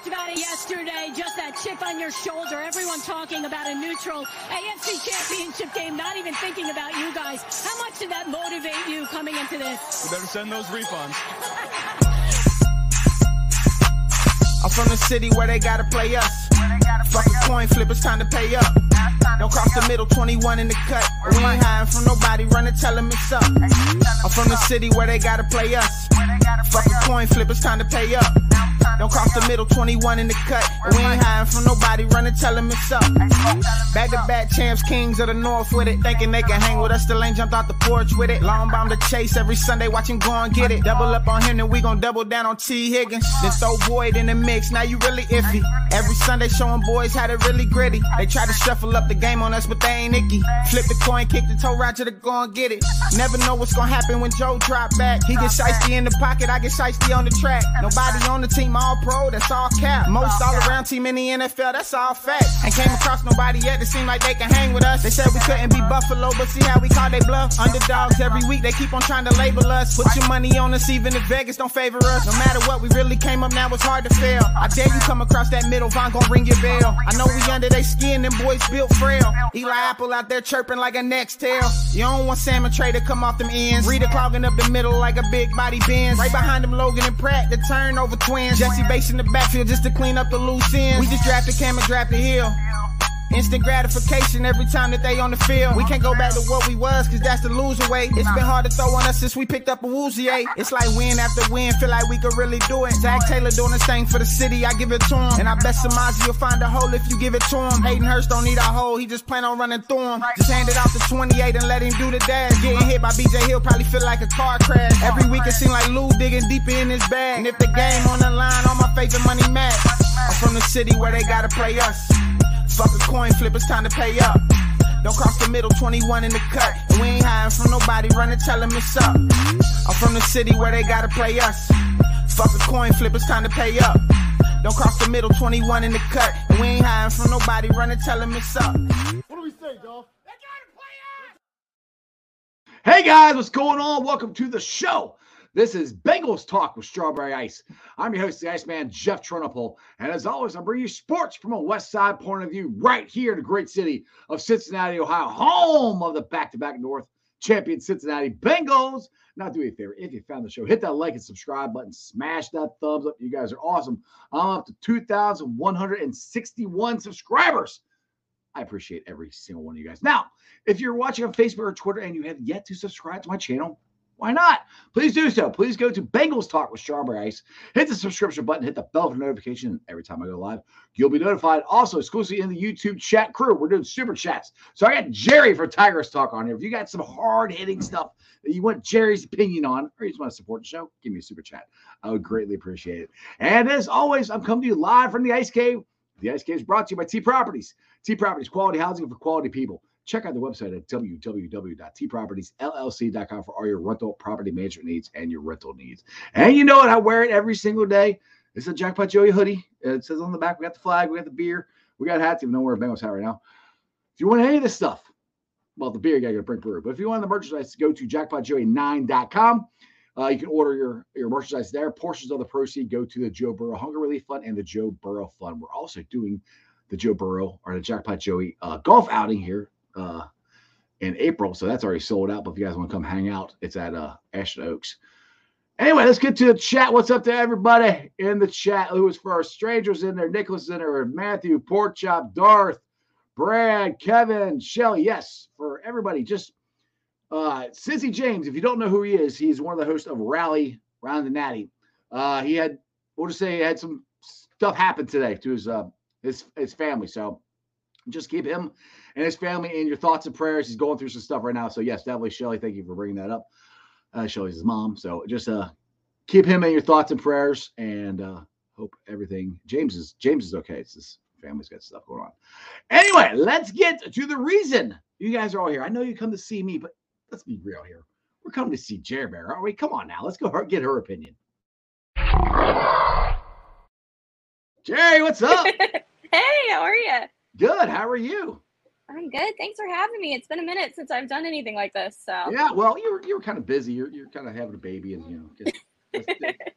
talked about it yesterday, just that chip on your shoulder. Everyone talking about a neutral AFC championship game, not even thinking about you guys. How much did that motivate you coming into this? You better send those refunds. I'm from the city where they gotta play us. Fuck a coin flip, it's time to pay up. Don't cross the middle, 21 in the cut. We ain't hiding from nobody, running, tell them it's up. I'm from the city where they gotta play us. Fuck a coin flip, it's time to pay up. Don't cross the middle, 21 in the cut. We ain't hiding from nobody, running, tell them it's up. Back to back champs, kings of the north with it. Thinking they can hang with us, still ain't jumped off the porch with it. Long bomb to chase every Sunday, watch go and get it. Double up on him, then we gon' double down on Tee Higgins. Then throw Boyd in the mix, now you really iffy. Every Sunday showing boys how to really gritty. They try to shuffle up the game on us, but they ain't icky. Flip the coin, kick the toe Roger to go and get it. Never know what's gonna happen when Joe drop back. He get shiesty in the pocket, I get shiesty on the track. Nobody on the team all pro, that's all cap. Most all around team in the NFL, that's all fact. Ain't came across nobody yet that seem like they can hang with us. They said we couldn't be Buffalo, but see how we call they bluff. Underdogs every week, they keep on trying to label us. Put your money on us, even if Vegas don't favor us. No matter what, we really came up now, it's hard to fail. I dare you come across that middle, Vonn gon' ring your bell. I know we under they skin, them boys built frail. Eli Apple out there chirping like a next tail. You don't want Salmon Trey to come off them ends. Reader clogging up the middle like a big body Benz. Right behind them, Logan and Pratt, the turnover twins. Jessie Bates in the backfield just to clean up the loose ends. We just drafted Cam and drafted Hill. Instant gratification every time that they on the field. We can't go back to what we was, cause that's the loser way. It's been hard to throw on us since we picked up a woozy eight. It's like win after win, feel like we could really do it. Zac Taylor doing the same for the city, I give it to him. And I bet Samaje will find a hole if you give it to him. Hayden Hurst don't need a hole, he just plan on running through him. Just hand it off to 28 and let him do the dash. Getting hit by BJ Hill probably feel like a car crash. Every week it seem like Lou digging deeper in his bag. And if the game on the line, all my favorite money match. I'm from the city where they gotta play us. Fuck a coin flip, it's time to pay up. Don't cross the middle, 21 in the cut. And we ain't hiding from nobody, running, tell them it's up. I'm from the city where they gotta play us. Fuck a coin flip, it's time to pay up. Don't cross the middle, 21 in the cut. And we ain't hiding from nobody, running, tell them it's up. What do we say, Dolph? Hey guys, what's going on? Welcome to the show. This is Bengals Talk with Strawberry Ice. I'm your host, the Iceman, Jeff Trennepohl. And as always, I bring you sports from a West Side point of view right here in the great city of Cincinnati, Ohio, home of the back to back North champion Cincinnati Bengals. Now, do me a favor if you found the show, hit that like and subscribe button, smash that thumbs up. You guys are awesome. I'm up to 2,161 subscribers. I appreciate every single one of you guys. Now, if you're watching on Facebook or Twitter and you have yet to subscribe to my channel, why not? Please do so. Please go to Bengals Talk with Strawberry Ice. Hit the subscription button, hit the bell for notification every time I go live. You'll be notified. Also, exclusively in the YouTube chat crew, we're doing super chats. So I got Jerry for Tigers Talk on here. If you got some hard hitting stuff that you want Jerry's opinion on, or you just want to support the show, give me a super chat. I would greatly appreciate it. And as always, I'm coming to you live from the Ice Cave. The Ice Cave is brought to you by T Properties. T Properties, quality housing for quality people check out the website at www.tpropertiesllc.com for all your rental property management needs and your rental needs. And you know what? I wear it every single day. It's a Jackpot Joey hoodie. It says on the back, we got the flag, we got the beer, we got hats, even though we're a Bengals hat right now. If you want any of this stuff, well, the beer, you got to go Brink Brew. But if you want the merchandise, go to jackpotjoey9.com. Uh, you can order your, your merchandise there. Portions of the proceeds go to the Joe Burrow Hunger Relief Fund and the Joe Burrow Fund. We're also doing the Joe Burrow or the Jackpot Joey uh, golf outing here uh, in April. So that's already sold out. But if you guys want to come hang out, it's at uh, Ashton Oaks. Anyway, let's get to the chat. What's up to everybody in the chat? Who was first? Strangers in there, Nicholas in there, Matthew, Porkchop, Darth, Brad, Kevin, Shelly. Yes, for everybody. Just uh Sissy James, if you don't know who he is, he's one of the hosts of Rally Round the Natty. Uh he had we'll just say he had some stuff happen today to his uh his his family. So just keep him and his family in your thoughts and prayers. He's going through some stuff right now. So yes, definitely Shelly. Thank you for bringing that up. Uh, Shelly's his mom. So just uh keep him in your thoughts and prayers and uh hope everything James is James is okay. It's his family's got stuff going on. Anyway, let's get to the reason you guys are all here. I know you come to see me, but let's be real here. We're coming to see Jerry Bear, aren't we? Come on now. Let's go get her opinion. Jerry, what's up? hey, how are you? Good. How are you? I'm good. Thanks for having me. It's been a minute since I've done anything like this. So Yeah, well, you were you were kind of busy. You're you're kind of having a baby, and you know, just, just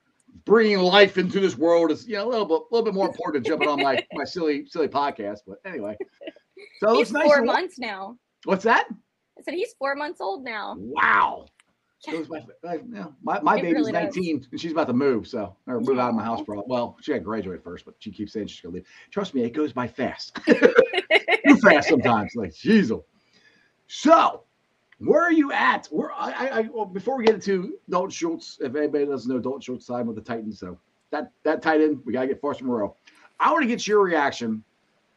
bringing life into this world is you know a little bit, a little bit more important than jumping on my my silly, silly podcast. But anyway, so it He's looks nice. four months now. What's that? I said he's four months old now. Wow. Yeah. Uh, yeah, my my It baby's really does. 19 and she's about to move, so or move out of my house. Probably. Well, she had to graduate first, but she keeps saying she's gonna leave. Trust me, it goes by fast. Too fast sometimes. Like, jeez. So, where are you at? Where I, I, I well, before we get into Dalton Schultz, if anybody doesn't know, Dalton Schultz signed with the Titans, so that that tight end, we gotta get Foster Moreau. I want to get your reaction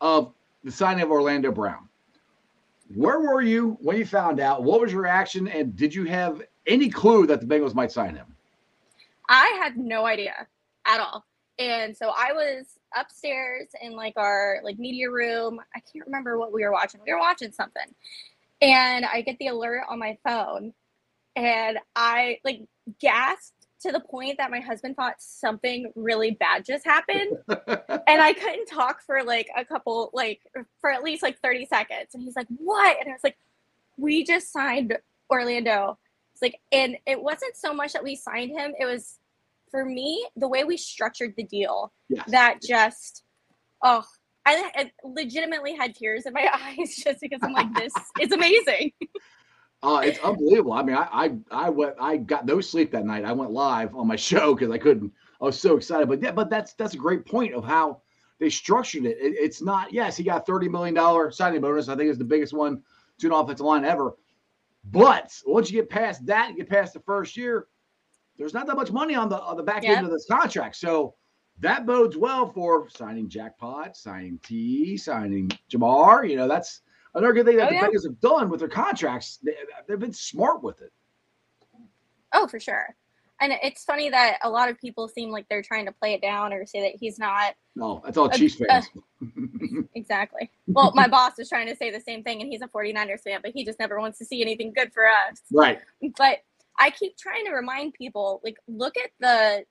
of the signing of Orlando Brown. Where were you when you found out? What was your reaction? And did you have any clue that the Bengals might sign him? I had no idea at all. And so I was upstairs in like our like media room. I can't remember what we were watching. We were watching something. And I get the alert on my phone and I like gasped to the point that my husband thought something really bad just happened. and I couldn't talk for like a couple like for at least like 30 seconds. And he's like, "What?" And I was like, "We just signed Orlando." It's like, and it wasn't so much that we signed him. It was for me the way we structured the deal Yes. that just, oh, I, I legitimately had tears in my eyes just because I'm like, this is amazing. Uh, it's unbelievable. I mean, I, I I went I got no sleep that night. I went live on my show because I couldn't. I was so excited. But yeah, but that's that's a great point of how they structured it. it it's not. Yes, he got thirty million dollar signing bonus. I think it's the biggest one to an offensive line ever. But once you get past that, and get past the first year, there's not that much money on the on the back Yep. end of this contract. So that bodes well for signing Jackpot, signing T, signing Ja'Marr. You know, that's another good thing that Oh, the yeah. Bengals have done with their contracts. They, they've been smart with it. Oh, for sure. And it's funny that a lot of people seem like they're trying to play it down or say that he's not No, that's all Uh, Chiefs uh, fans. exactly. Well, my boss is trying to say the same thing, and he's a 49ers fan, but he just never wants to see anything good for us. right. But I keep trying to remind people like, look at the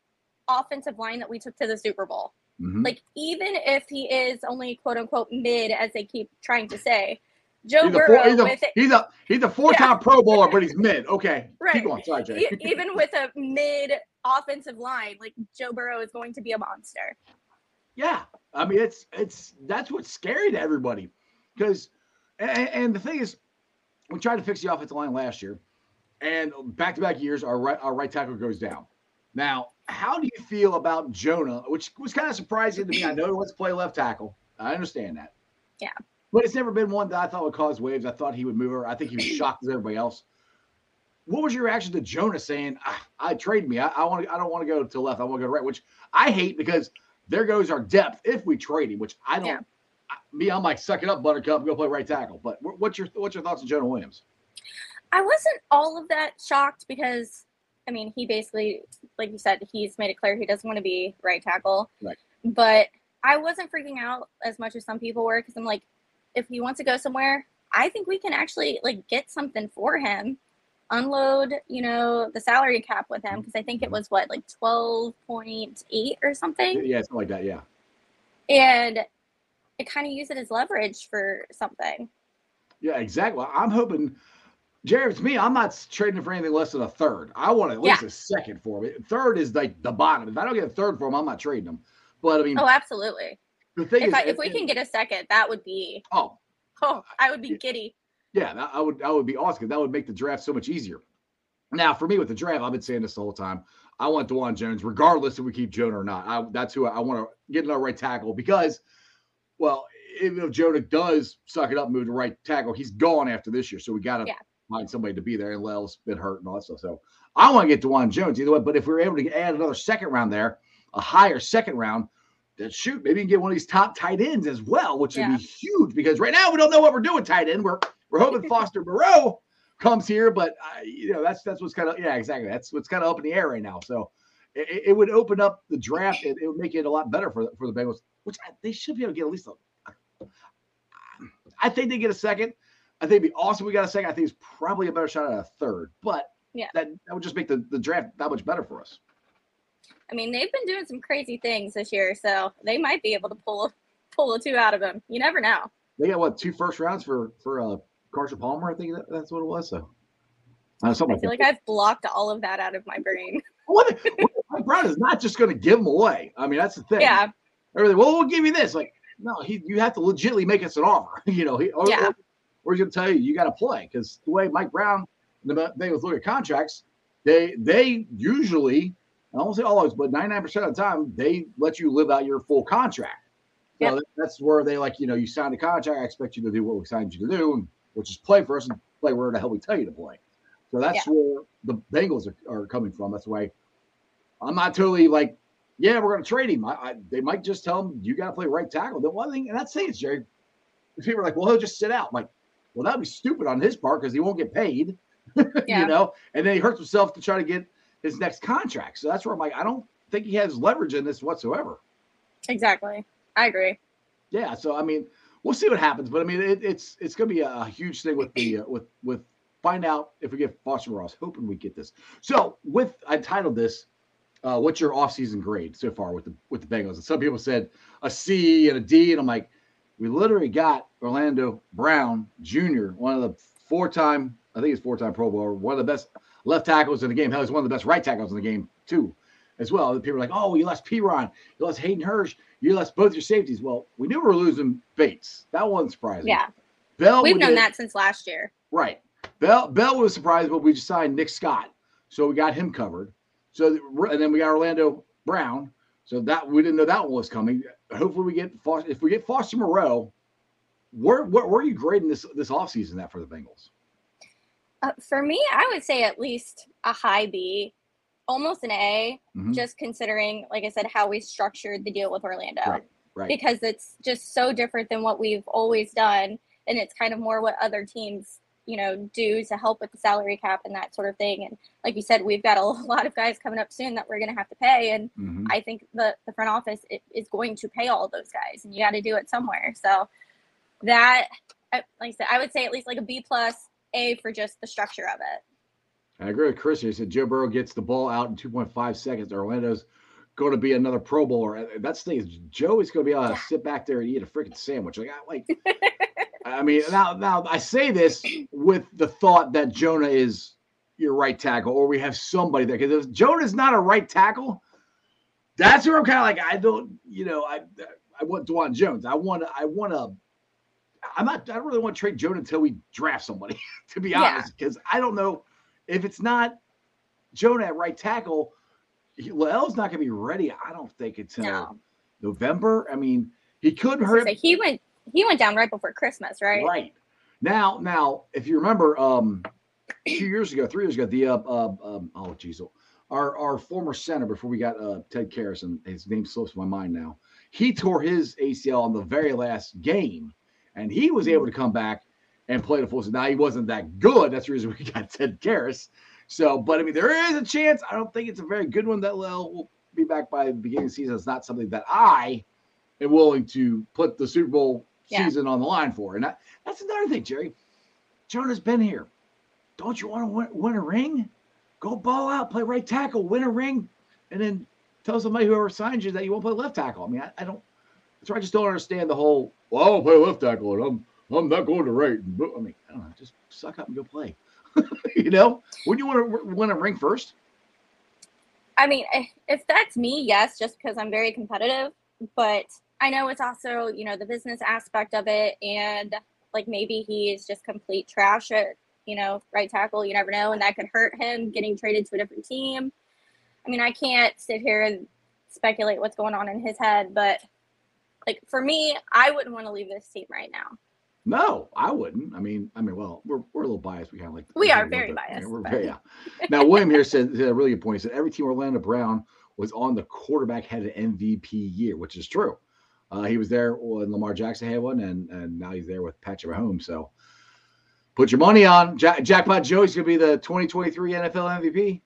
offensive line that we took to the Super Bowl. Mhm. Like, even if he is only quote unquote mid, as they keep trying to say, Joe He's a, four, Burrow he's, a, with he's a he's a four-time Pro Bowler, but he's mid. Okay, Right. keep going. Sorry, Jay. even with a mid offensive line, like Joe Burrow is going to be a monster. Yeah, I mean it's it's that's what's scary to everybody because and, and the thing is we tried to fix the offensive line last year and back to back years our right our right tackle goes down. Now, how do you feel about Jonah, which was kind of surprising to me? I know he wants to play left tackle. I understand that. Yeah. But it's never been one that I thought would cause waves. I thought he would move her. I think he was shocked as everybody else. What was your reaction to Jonah saying, ah, "I trade me. I, I want. to. I don't want to go to left. I want to go to right." Which I hate because there goes our depth if we trade him. Which I don't. Yeah. I- Me, I'm like, suck it up, Buttercup. Go play right tackle. But wh- what's your what's your thoughts on Jonah Williams? I wasn't all of that shocked because, I mean, he basically, like you said, he's made it clear he doesn't want to be right tackle. Right. But I wasn't freaking out as much as some people were because I'm like, if he wants to go somewhere, I think we can actually like get something for him, unload, you know, the salary cap with him mm-hmm. because I think it mm-hmm. was what like twelve point eight or something, Yeah, something like that. Yeah. and it kind of use it as leverage for something. Yeah, exactly. I'm hoping, Jared, it's me. I'm not trading for anything less than a third. I want at least a second for him. Third is like the bottom. If I don't get a third for him, I'm not trading him. But I mean, Oh, absolutely. The thing If is, I, if we can get a second, that would be oh, oh, I would be giddy. yeah, that, I would, I would be awesome. That would make the draft so much easier. Now, for me with the draft, I've been saying this the whole time. I want Dawand Jones, regardless if we keep Jonah or not. I, that's who I, I want to get another right tackle because, well, even if Jonah does suck it up, move to right tackle, he's gone after this year. So we got to Yeah. find somebody to be there. And La'el's been hurt and all that stuff. So I want to get Dawand Jones either way. But if we are able to add another second round there, a higher second round, then shoot, maybe you can get one of these top tight ends as well, which would be huge because right now we don't know what we're doing tight end. We're we're hoping Foster Moreau comes here, but uh, you know that's that's what's kind of yeah exactly that's what's kind of up in the air right now. So it, it would open up the draft and it would make it a lot better for for the Bengals, which I, they should be able to get at least a. I think they get a second. I think it'd be awesome. if We got a second. I think it's probably a better shot at a third, but Yeah. that that would just make the, the draft that much better for us. I mean, they've been doing some crazy things this year, so they might be able to pull pull a two out of them. You never know. They got what two first rounds for for uh Carson Palmer. I think that, that's what it was. So uh, something I feel that. like I've blocked all of that out of my brain. What, what, Mike Brown is not just going to give them away. I mean, that's the thing. Yeah. Everything. Well, we'll give you this. Like, no, he. You have to legitimately make us an offer. you know, he. Or, Yeah. or, or he's going to tell you you got to play because the way Mike Brown, the they with at contracts, they they usually, I won't say always, but ninety nine percent of the time they let you live out your full contract. So Yep. that's where they like, you know, you signed a contract. I expect you to do what we signed you to do, and which is play for us and play where the hell we tell you to play. So that's where the Bengals are, are coming from. That's why I'm not totally like, yeah, we're going to trade him. I, I, they might just tell him you got to play right tackle. The one thing, and that's saying, it's Jerry, people are like, well, he'll just sit out. I'm like, well, that'd be stupid on his part because he won't get paid, Yeah. you know, and then he hurts himself to try to get his next contract. So that's where I'm like, I don't think he has leverage in this whatsoever. Exactly. I agree. Yeah, so I mean, we'll see what happens, but I mean, it, it's it's going to be a, huge thing with the uh, with with find out if we get Foster Ross. Hoping we get this. So with I titled this, uh, "What's your offseason grade so far with the with the Bengals?" And some people said a C and a D, and I'm like, we literally got Orlando Brown Jr., one of the four time, I think he's four time Pro Bowler, one of the best left tackles in the game. Hell, he's one of the best right tackles in the game too. As well, people are like, "Oh, you lost Perine, you lost Hayden Hurst, you lost both your safeties." Well, we knew we were losing Bates. That wasn't surprising. Yeah. Bell. We've we known did- that since last year. Right. Bell Bell was surprised, but we just signed Nick Scott, so we got him covered. So and then we got Orlando Brown. So that we didn't know that one was coming. Hopefully we get Foster. If we get Foster Moreau, where where, where are you grading this this offseason that for the Bengals? Uh, for me, I would say at least a high B, almost an A, Mhm. just considering, like I said, how we structured the deal with Orlando. Right. Right. Because it's just so different than what we've always done. And it's kind of more what other teams, you know, do to help with the salary cap and that sort of thing. And like you said, we've got a lot of guys coming up soon that we're going to have to pay. And Mhm. I think the, the front office is going to pay all of those guys, and you got to do it somewhere. So that, I- like I said, I would say at least like a B plus, A for just the structure of it. I agree with Chris. He said Joe Burrow gets the ball out in 2.5 seconds. Orlando's going to be another Pro Bowler. That's the thing is Joe is going to be able to sit back there and eat a freaking sandwich. Like, I, like, I mean, now, now I say this with the thought that Jonah is your right tackle, or we have somebody there. Because if Jonah's not a right tackle, that's where I'm kind of like, I don't, you know, I, I want Dawand Jones. I want I want to. I'm not. I don't really want to trade Jonah until we draft somebody. To be honest, because I don't know if it's not Jonah at right tackle, he- La'el's not going to be ready. I don't think until No, November. I mean, he could hurt. gonna he went he went down right before Christmas, right? Right now, now, if you remember, um, two years ago, three years ago, the uh, uh um, oh geez, our our former center before we got uh Ted Karras, and his name slips my mind now. He tore his ACL on the very last game, and he was able to come back and play the full season. Now he wasn't that good. That's the reason we got Ted Karras. So, but I mean, there is a chance. I don't think it's a very good one that La'el will be back by the beginning of the season. It's not something that I am willing to put the Super Bowl Yeah. season on the line for. And that, that's another thing, Jerry. Jonah's been here. Don't you want to win, win a ring? Go ball out, play right tackle, win a ring, and then tell somebody whoever signs you that you won't play left tackle. I mean, I, I don't. Why I just don't understand the whole. Well, I don't play left tackle, and I'm I'm not going to right. I mean, I don't know. Just suck up and go play. you know, wouldn't you want to win a ring first? I mean, if that's me, yes, just because I'm very competitive. But I know it's also, you know, the business aspect of it, and like maybe he's just complete trash at, you know, right tackle. You never know, and that could hurt him getting traded to a different team. I mean, I can't sit here and speculate what's going on in his head, but like for me, I wouldn't want to leave this team right now. No, I wouldn't. I mean, I mean, well, we're, we're a little biased. We kind of like We are very bit. biased, Yeah, we're but- very, yeah. Now, William here said, said a really good point. He said every team Orlando Brown was on the quarterback had an MVP year, which is true. Uh, he was there when Lamar Jackson had one, and and now he's there with Patrick Mahomes. So put your money on Jack, Jackpot Joey's going to be the 2023 NFL MVP.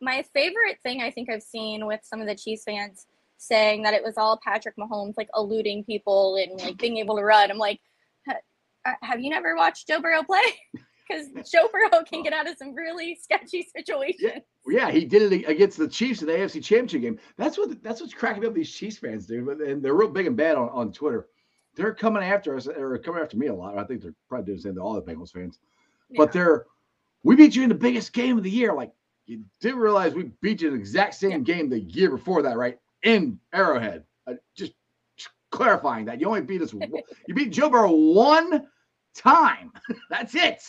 my favorite thing I think I've seen with some of the Chiefs fans saying that it was all Patrick Mahomes like eluding people and like being able to run. I'm like, uh, have you never watched Joe Burrow play? Because Joe Burrow can get out of some really sketchy situations. Yeah, he did it against the Chiefs in the AFC Championship game. That's what that's what's cracking up these Chiefs fans, dude. And they're real big and bad on, on Twitter. They're coming after us or coming after me a lot. I think they're probably doing the same to all the Bengals fans. But they're we beat you in the biggest game of the year. Like, you did realize we beat you in the exact same game the year before that, right? In Arrowhead. Uh, just clarifying that you only beat us, you beat Joe Burrow one time. That's it.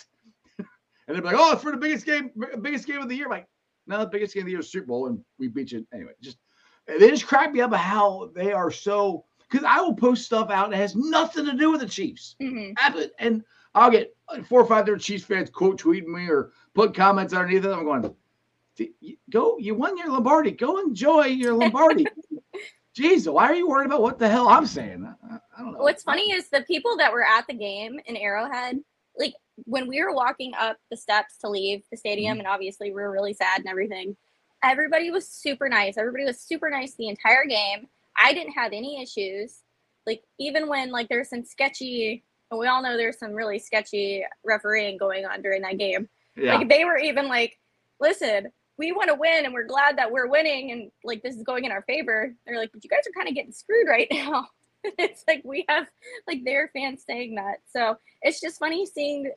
And they're like, "Oh, it's for the biggest game, biggest game of the year." I'm like, no, the biggest game of the year is Super Bowl, and we beat you anyway. Just they just crack me up how they are so. Because I will post stuff out that has nothing to do with the Chiefs. Mhm. And I'll get four or five different Chiefs fans quote tweeting me or put comments underneath it. I'm going, go, you won your Lombardi. Go enjoy your Lombardi. Jeez, why are you worried about what the hell I'm saying? I, I don't know. What's funny is the people that were at the game in Arrowhead, like when we were walking up the steps to leave the stadium, mm-hmm. and obviously we were really sad and everything, everybody was super nice. Everybody was super nice the entire game. I didn't have any issues. Like even when like there's some sketchy, and we all know there's some really sketchy refereeing going on during that game. Yeah. Like they were even like, listen, we want to win and we're glad that we're winning and like this is going in our favor. They're like, but you guys are kind of getting screwed right now. it's like we have like their fans saying that. So it's just funny seeing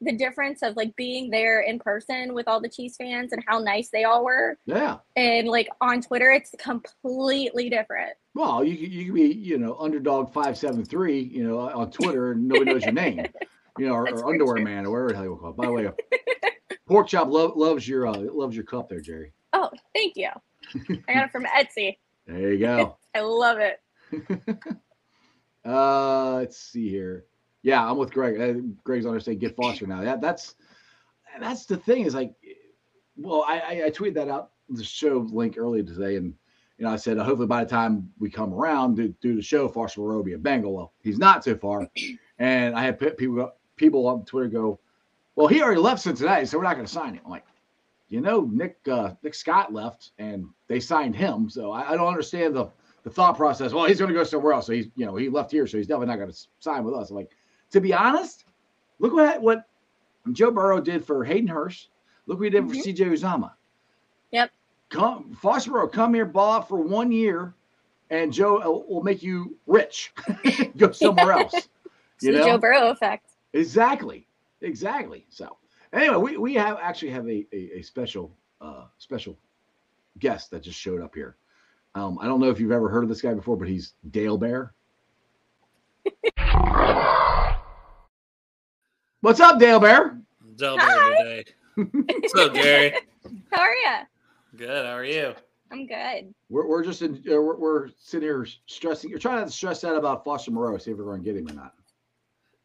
the difference of like being there in person with all the Chiefs fans and how nice they all were. yeah. And like on Twitter, it's completely different. Well, you you could be, you know, underdog five seven three, you know, on Twitter, and nobody knows your name, you know, or, or underwear true. man, or whatever the hell you call it. By the way, pork chop lo- loves your uh, loves your cup there, Jerry. Oh, thank you. I got it from Etsy. There you go. I love it. uh, let's see here. Yeah, I'm with Greg. Uh, Greg's on saying get Foster now. That that's that's the thing is like, well, I I, I tweeted that out the show link earlier today, and you know I said hopefully by the time we come around to do the show, Foster will be a Bengal. Well, he's not so far, and I had people people on Twitter go, well, he already left Cincinnati, so we're not going to sign him. I'm like, you know, Nick uh, Nick Scott left, and they signed him, so I, I don't understand the the thought process. Well, he's going to go somewhere else, so he's you know he left here, so he's definitely not going to sign with us. I'm like, to be honest, look what what Joe Burrow did for Hayden Hurst. Look what he did Mhm. for C.J. Uzomah. Yep. Come, Foster come here, ball out for one year, and Joe uh, will make you rich. go somewhere else. You know? Joe Burrow effect. Exactly. Exactly. So anyway, we, we have actually have a, a, a special uh special guest that just showed up here. Um, I don't know if you've ever heard of this guy before, but he's Dale Bear. What's up, Dale Bear? Delbert Hi. today. What's up, Gary? How are you? Good. How are you? I'm good. We're, we're just in, uh, we're, we're sitting here stressing. You're trying not to stress out about Foster Moreau, see if we're going to get him or not.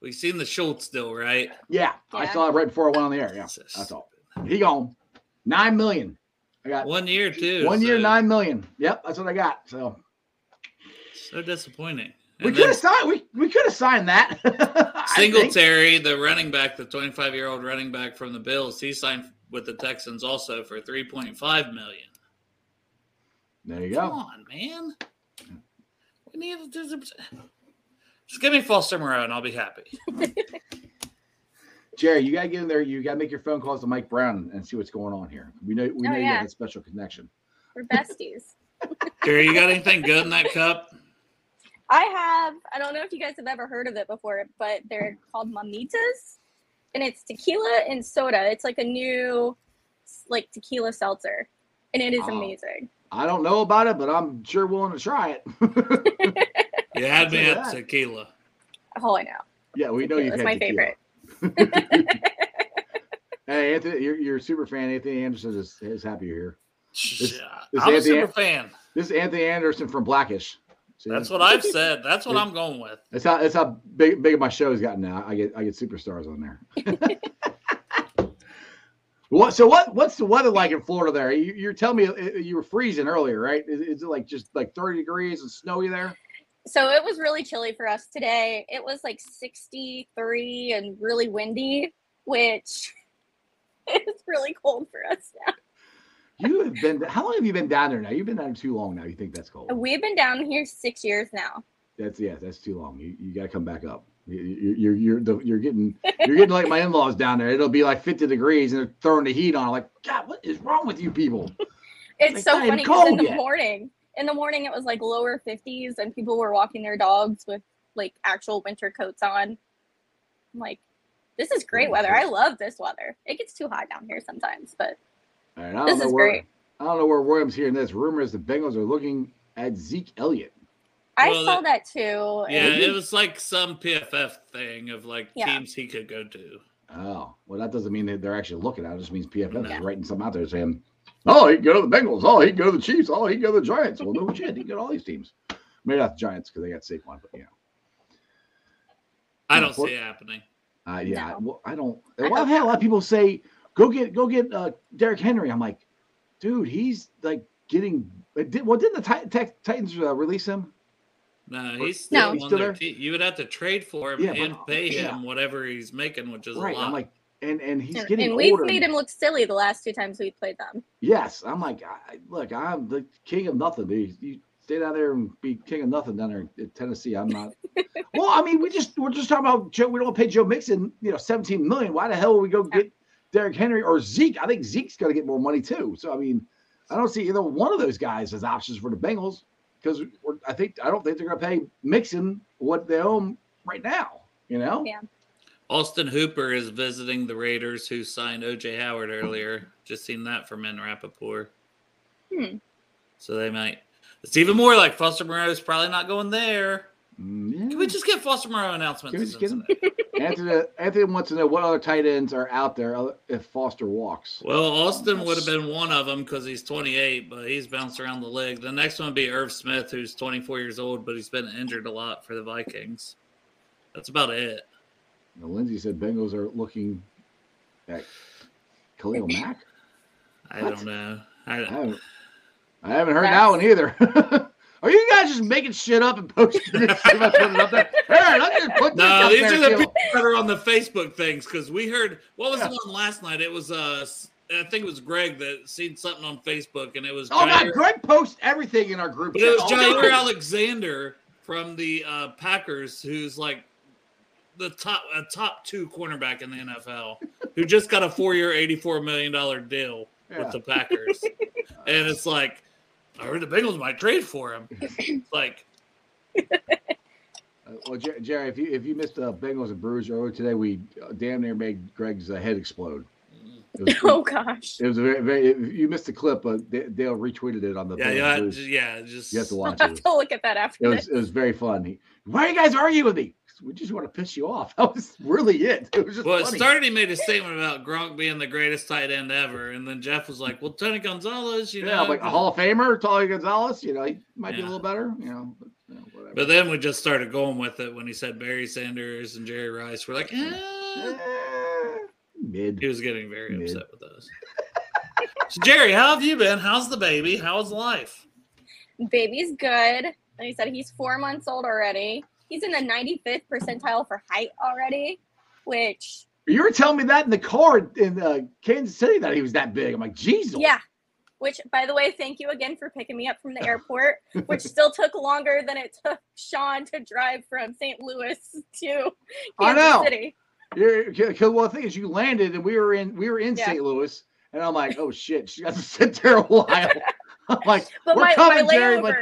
We seen the Schultz deal, right? Yeah, I saw it right before I went on the air. Yeah, that's all. He gone nine million. I got One year too. One year, nine million. Yep, that's what I got. So So disappointing. we could have signed. We we could have signed that. I think. Singletary, the running back, the 25 year old running back from the Bills, he signed with the Texans also for 3.5 million. There you Come go. Come on, man. We need to do some. Just give me Foster Moreau and I'll be happy. Jerry, you gotta get in there. You gotta make your phone calls to Mike Brown and see what's going on here. We know we Oh, know you have a special connection. We're besties. Jerry, you got anything good in that cup? I have, I don't know if you guys have ever heard of it before, but they're called mamitas. And it's tequila and soda. It's like a new, like tequila seltzer. And it is Wow. amazing. I don't know about it, but I'm sure willing to try it. You had me Look at at that. tequila. Oh, I know. yeah, we know you've It's had my tequila. favorite. Hey, Anthony, you're, you're a super fan. Anthony Anderson is, is happy you're here. this I'm a Anthony- super fan. This is Anthony Anderson from Blackish. See? That's what I've said. That's what I'm going with. That's how that's how big big my show's gotten now. I get I get superstars on there. what so what what's the weather like in Florida there? You, you're telling me uh, you were freezing earlier, right? Is, is it like just like 30 degrees and snowy there? So it was really chilly for us today. It was like 63 and really windy, which is really cold for us now. You have been how long have you been down there now? You've been down there too long now. You think that's cold? We've been down here six years now. That's yeah, that's too long. You, you got to come back up. You, you, you're you're the, you're getting you're getting like my in-laws down there. It'll be like 50 degrees and they're throwing the heat on. I'm like, God, what is wrong with you people? It's It's so funny because in the yet. morning, in the morning it was like lower 50s and people were walking their dogs with like actual winter coats on. I'm like, this is great weather. I love this weather. It gets too hot down here sometimes, but All right, I don't This know is where great. I don't know where Williams hearing this. Rumor is the Bengals are looking at Zeke Elliott. I Well, saw that- that too. Yeah, and- it was like some PFF thing of like Yeah. teams he could go to. Oh, well, that doesn't mean that they're actually looking at it. It just means PFF Yeah. is writing something out there saying, oh, he can go to the Bengals. Oh, he can go to the Chiefs. Oh, he can go to the Giants. Well, no shit. He can go to all these teams. Maybe not the Giants because they got Saquon, but yeah. I don't see it happening. Uh, yeah, No. well, I don't. I well, I've had a lot of people say, "Go get, go get uh, Derrick Henry." I'm like, dude, he's like getting. Did, well, didn't the Tit- Tit- Titans uh, release him? No, he's No. still He's on still their there? team. You would have to trade for him Yeah, but- and pay him whatever he's making, which is Right. a lot. I'm like, and and he's getting and we've older. made him look silly the last two times we played them. Yes, I'm like, I, look, I'm the king of nothing, dude. You stay down there and be king of nothing down there in Tennessee. I'm not. well, I mean, we just we're just talking about Joe. We don't pay Joe Mixon, you know, 17 million. Why the hell would we go get Derrick Henry or Zeke? I think Zeke's going to get more money too. So I mean, I don't see either one of those guys as options for the Bengals because I think I don't think they're going to pay Mixon what they owe him right now. You know. Yeah. Austin Hooper is visiting the Raiders, who signed OJ Howard earlier. Just seen that from Ian Rapoport. Hmm. So they might. It's even more like Foster Moreau is probably not going there. Mm, Can we just get Foster Moreau announcements? Can we just get him? Anthony, Anthony wants to know what other tight ends are out there if Foster walks. Well, Austin would have been one of them because he's 28, but he's bounced around the league. The next one would be Irv Smith, who's 24 years old, but he's been injured a lot for the Vikings. That's about it. Now, Lindsay said Bengals are looking at Khalil Mack. I What? don't know. I I, haven't, I haven't heard that one either. are you guys just making shit up and posting it? See if I it up there? Just put no, these there are the people that are on the Facebook things because we heard what was Yeah. the one last night? It was uh, I think it was Greg that seen something on Facebook, and it was Oh Jaire, God, Greg posts everything in our group. but it was Jaire. Alexander from the uh, Packers, who's like the top a top two cornerback in the NFL, who just got a four year, eighty four million dollar deal Yeah. with the Packers, and it's like I heard the Bengals might trade for him. It's like Uh, well, Jer- Jerry, if you if you missed uh, Bengals and Brewers earlier today, we uh, damn near made Greg's uh, head explode. Was, Oh gosh. it was a very, very. You missed the clip, uh, D- Dale retweeted it on the. yeah, yeah, Brews. yeah, just You have to I'll watch it. have to look at that after It was it was very fun. He, Why are you guys arguing with me? We just want to piss you off. That was really it. It was just Well, it started. He made a statement about Gronk being the greatest tight end ever, and then Jeff was like, "Well, Tony Gonzalez, you yeah, know." like a Hall of Famer, Tony Gonzalez. You know, he might be a little better. You know, but, you know, whatever. But then we just started going with it when he said Barry Sanders and Jerry Rice. We're like, eh. Eh, mid. he was getting very Mid. upset with us. so Jerry, how have you been? How's the baby? How's life? Baby's good. Like I said, he's four months old already. He's in the 95th percentile for height already, which You were telling me that in the car in uh, Kansas City that he was that big. I'm like, Jesus. yeah. Which, by the way, thank you again for picking me up from the airport, which still took longer than it took Sean to drive from St. Louis to I know. City. Because well, the thing is, you landed and we were in we were in Yeah. St. Louis, and I'm like, oh shit, she has to sit there a while. I'm like, But we're my, coming, my Jerry. layover, But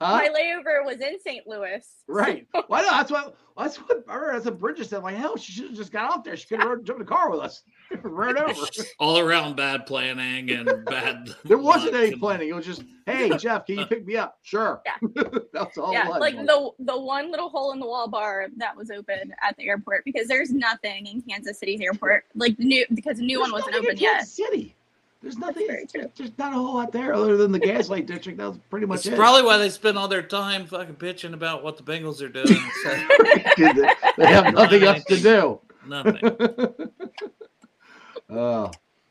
huh? my layover was in St. Louis. Right. Well, no, that's what that's what I remember. That's what Bridget said. Like, hell, she should have just got out there. She could have jumped in the car with us, run over. All around bad planning and bad. There wasn't any planning. It was just, hey, Jeff, can you pick me up? Sure. Yeah. that's all. yeah, it was. like the the one little hole in the wall bar that was open at the airport because there's nothing in Kansas City's airport like new because the new There's one wasn't nothing in open yet. City. There's nothing. very. There's not a whole lot there other than the Gaslight District. That was pretty much it. It's it. probably why they spend all their time fucking bitching about what the Bengals are doing. So, 'Cause they, they have nothing else to do. nothing. Uh,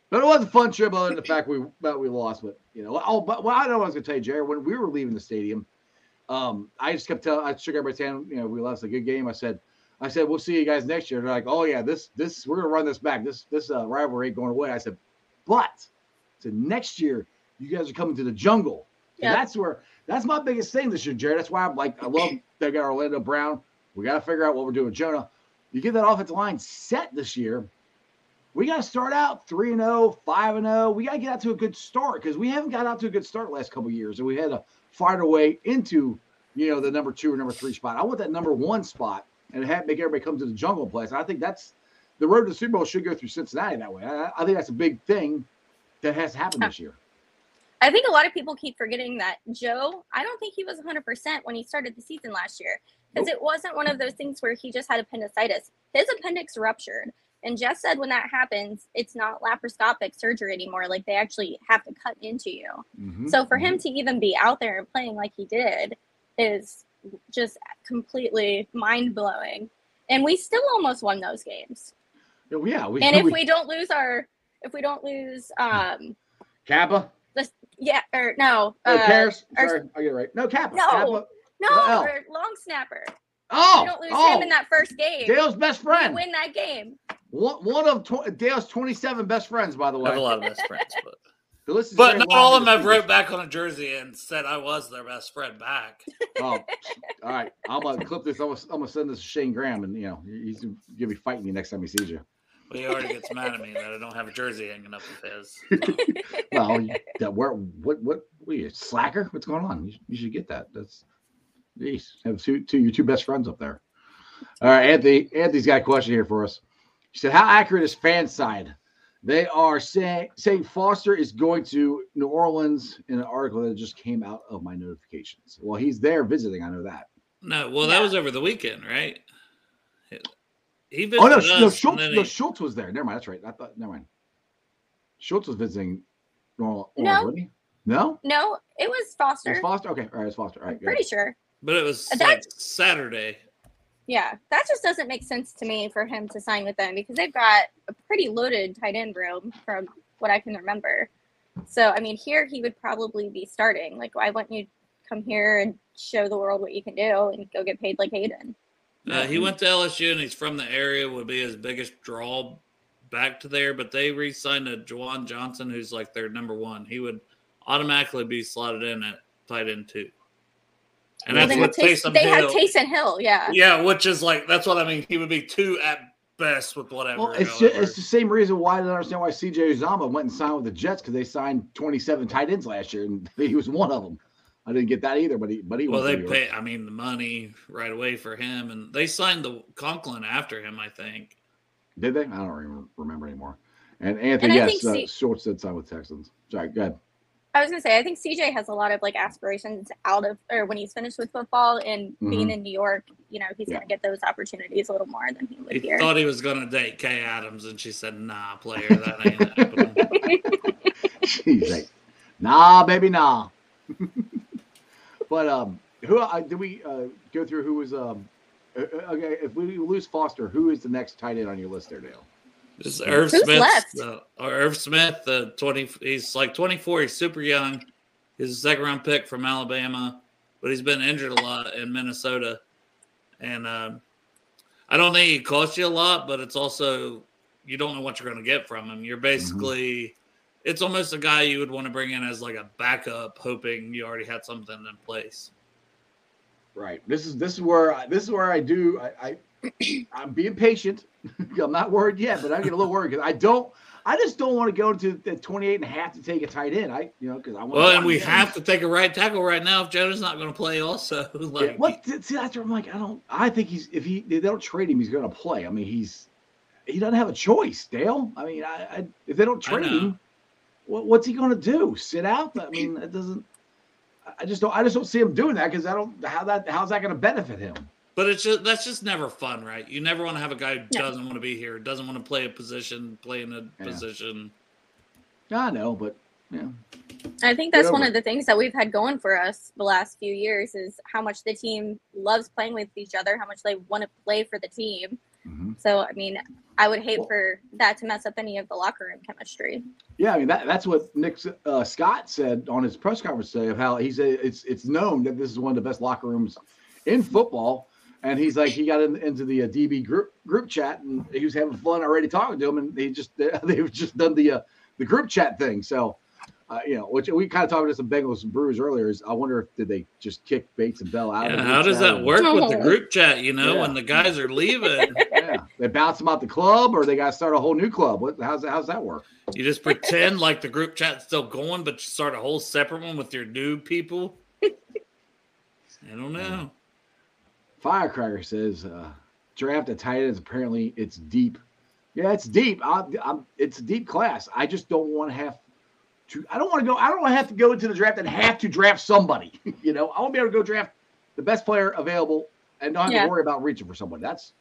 but it was a fun trip, other than the fact we that we lost. But you know, oh, but well, I know what I was gonna tell you, Jerry. When we were leaving the stadium, um, I just kept telling, I shook everybody's hand. You know, we lost a good game. I said, I said, we'll see you guys next year. They're like, oh yeah, this this we're gonna run this back. This this uh, rivalry ain't going away. I said, but Said next year you guys are coming to the jungle. And Yeah. that's where that's my biggest thing this year, Jerry. That's why I'm like, I love they got Orlando Brown. We got to figure out what we're doing, Jonah. You get that offensive line set this year we got to start out 3 and 0, 5 and 0. We got to get out to a good start because we haven't got out to a good start the last couple of years. And we had to fight our way into, you know, the number two or number three spot. I want that number one spot and have, make everybody come to the jungle place. I think that's the road to the Super Bowl should go through Cincinnati that way. I, I think that's a big thing that has happened this year. I think a lot of people keep forgetting that Joe, I don't think he was 100% when he started the season last year because Nope. it wasn't one of those things where he just had appendicitis. His appendix ruptured. And Jess said when that happens, it's not laparoscopic surgery anymore. Like they actually have to cut into you. Mhm, So for him mhm. to even be out there and playing like he did is just completely mind blowing. And we still almost won those games. Yeah, we, And if we don't lose our, if we don't lose, um, Cappa, yeah, or no, or uh, Paris, or- sorry, I get right. No, Cappa. No. Cappa. no, or long snapper. Oh, we don't lose oh, him in that first game. Dale's best we friend. win that game. One, one of tw- Dale's 27 best friends, by the I have a way. lot of best friends, but The but not long all of and them have wrote back on a jersey and said I was their best friend back. Oh, all right. I'm gonna clip this. I'm gonna, I'm gonna send this to Shane Graham, and you know he's gonna be fighting you next time he sees you. But he already gets mad at me that I don't have a jersey hanging up of his. Well, that where what what what are you slacker? What's going on? You, should- you should get that. That's geez, have two two your two best friends up there. All right, Anthony. Anthony's got a question here for us. He said, "How accurate is fan side? They are saying saying Foster is going to New Orleans in an article that just came out of my notifications. Well, he's there visiting. I know that. No, well, that was over the weekend, right? He Oh no, visited no Schultz, and no, he- Schultz was there. Never mind. That's right. I thought. Never mind. Schultz was visiting. Normal, No. No. No, it was It Foster. was Foster. Okay. All right. It's Foster. All right. I'm pretty sure. but it was That- like Saturday. Yeah, that just doesn't make sense to me for him to sign with them because they've got a pretty loaded tight end room from what I can remember. So, I mean, here he would probably be starting. Like, why wouldn't you come here and show the world what you can do and go get paid like Hayden? Uh, he went to LSU and he's from the area. Would be his biggest draw back to there. But they re-signed a Juwan Johnson, who's like their number one. He would automatically be slotted in at tight end two. And Well, that's they what had Tays- Taysom they had Hill. Taysom Hill, yeah. yeah, which is like that's what I mean. He would be two at best with whatever. Well, it's just, it's the same reason why I don't understand why CJ Uzomah went and signed with the Jets because they signed 27 tight ends last year and he was one of them. I didn't get that either, but he but he well, they to New York. pay. I mean, the money right away for him, and they signed the Conklin after him. I think. Did they? I don't even remember anymore. And Anthony, And yes, think uh, C- Short said sign with Texans. Sorry, go ahead. I was gonna say, I think CJ has a lot of like aspirations out of, or when he's finished with football and being in New York, you know, he's Yeah. gonna get those opportunities a little more than he would He here. thought he was going to date Kay Adams, and she said, "Nah, player, that ain't happening." He's like, nah, baby, nah. but um, who uh, did we uh, go through? Who was um? uh, uh, Okay, if we lose Foster, who is the next tight end on your list there, Dale? This is Irv Who's Smith. left? Uh, or Irv Smith, the twenty. He's like twenty four. He's super young. He's a second round pick from Alabama, but he's been injured a lot in Minnesota, and um, I don't think he costs you a lot, but it's also you don't know what you're going to get from him. You're basically. It's almost a guy you would want to bring in as like a backup, hoping you already had something in place. Right. This is this is where I, this is where I do I, I I'm being patient. I'm not worried yet, but I'm getting a little worried because I don't I just don't want to go to the 28 and a half to take a tight end. I you know because I want. Well, and we have to take a right tackle right now if Jonah's not going to play. Also, like what see that's where I'm like I don't I think he's if he they don't trade him he's going to play. I mean he's he doesn't have a choice, Dale. I mean I, I if they don't I trade him, what's he going to do? Sit out? I mean it doesn't. I just don't. I just don't see him doing that because I don't. How that? How's that going to benefit him? But it's just that's just never fun, right? You never want to have a guy who No. doesn't want to be here, doesn't want to play a position, play in a Yeah. position. I know, but yeah. I think that's one of the things that we've had going for us the last few years is how much the team loves playing with each other, how much they want to play for the team. Mhm. So, I mean, I would hate Well- for that to mess up any of the locker room chemistry. Yeah, I mean that, that's what Nick uh, Scott said on his press conference today of how he said it's it's known that this is one of the best locker rooms in football, and he's like he got in, into the uh, DB group group chat and he was having fun already talking to him, and they just they've just done the uh, the group chat thing. So, uh, you know, which we kind of talked to some Bengals and Brewers earlier. Is I wonder if did they just kick Bates and Bell out? of Yeah, the how does that work with the group chat? You know, Yeah. when the guys are leaving, Yeah, they bounce them out the club, or they got to start a whole new club. What? How's how's that work? you just pretend like the group chat's still going, but you start a whole separate one with your new people. I don't know. Firecracker says uh, draft a tight ends. Apparently, it's deep. Yeah, it's deep. I, I'm, it's a deep class. I just don't want to have to. I don't want to go. I don't want to have to go into the draft and have to draft somebody. you know, I want to be able to go draft the best player available and not have Yeah. to worry about reaching for someone. That's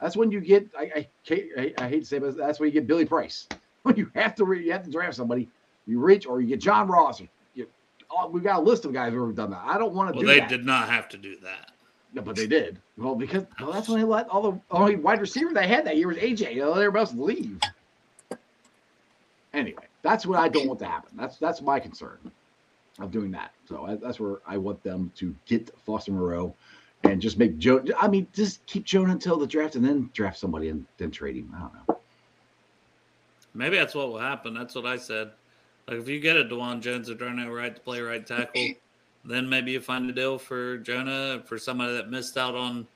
that's when you get. I I, I, I hate to say, but that's when you get Billy Price. When you have to re, you have to draft somebody, you reach or you get John Ross. Or you, oh, we've got a list of guys who have done that. I don't want to Well, do they that. did not have to do that. No, but they did. Well, because well, that's when they let all the only wide receiver they had that year was AJ. You know, everybody else leave. Anyway, that's what I don't want to happen. That's that's my concern of doing that. So I, that's where I want them to get Foster Moreau and just make Joe. I mean, just keep Jonah until the draft and then draft somebody and then trade him. I don't know. Maybe that's what will happen. That's what I said. Like if you get a Dawand Jones or Darnell Wright to play right tackle, then maybe you find a deal for Jonah for somebody that missed out on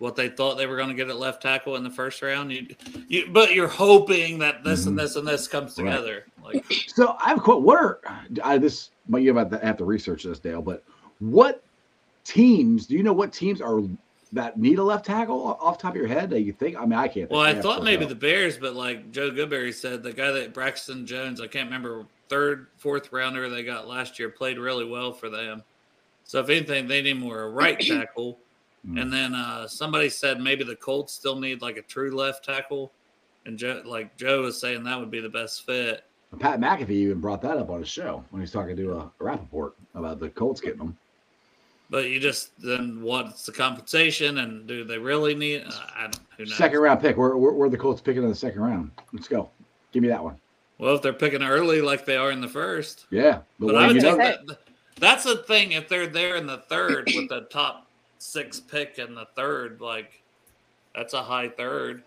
what they thought they were going to get at left tackle in the first round. You, you, but you're hoping that this and mm-hmm. this and this comes Right. together. Like So I have a quote. What are I, this? Might you have to have to research this, Dale. But what teams? Do you know what teams are that need a left tackle off top of your head that you think? I mean, I can't. Well, think. I thought maybe look the Bears, but like Joe Goodberry said, the guy that Braxton Jones, I can't remember, third, fourth rounder they got last year, played really well for them. So if anything, they need more a right tackle. Mm. And then uh, somebody said maybe the Colts still need like a true left tackle. And Joe, like Joe was saying, that would be the best fit. Pat McAfee even brought that up on his show when he's talking to a Rapoport about the Colts getting them. But you just then what's the compensation and do they really need? Uh, I don't, who knows? Second round pick. Where, where, the Colts picking in the second round? Let's go. Give me that one. Well, if they're picking early like they are in the first, Yeah. But well, I would you take that. That's the thing. If they're there in the third with the top six pick in the third, like that's a high third.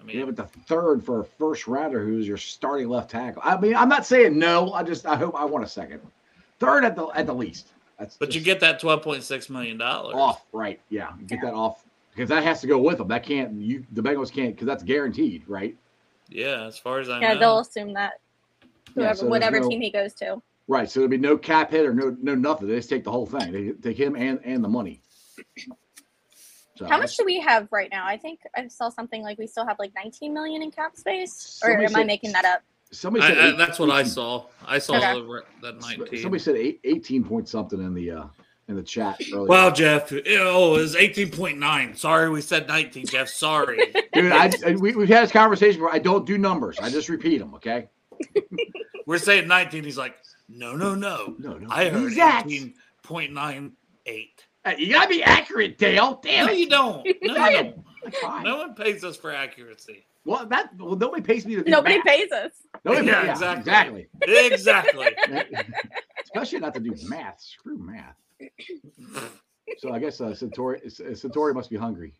I mean, Yeah, but the third for a first rounder who's your starting left tackle. I mean, I'm not saying no. I just I hope I want a second. Third at the at the least. That's but you get that twelve point six million dollars. off, right? Yeah, you get that off because that has to go with them. That can't you the Bengals can't because that's guaranteed, right? Yeah, as far as I Yeah, know. they'll assume that Yeah, whoever, so whatever no- team he goes to. Right. So there'll be no cap hit or no no nothing. They just take the whole thing. They take him and and the money. So How much do we have right now? I think I saw something like we still have like 19 million in cap space, or am said, I making that up? Somebody said I, I, that's what I saw. I saw okay. that 19. Somebody said eight, 18 point something in the uh, in the chat. Earlier. Wow, Jeff. Oh, it was 18.9. Sorry, we said 19, Jeff. Sorry, dude. I, we, we've had this conversation where I don't do numbers. I just repeat them. Okay. We're saying 19. He's like, no, no, no, no, no. I heard 18.98. You gotta be accurate, Dale. Damn No, it. you don't. No, you don't. No one pays us for accuracy. Well, that well, nobody pays me to do Nobody math. pays us. Nobody Yeah, pays- exactly. exactly. Exactly. Especially not to do math. Screw math. So I guess uh, Centauri, uh, Centauri must be hungry.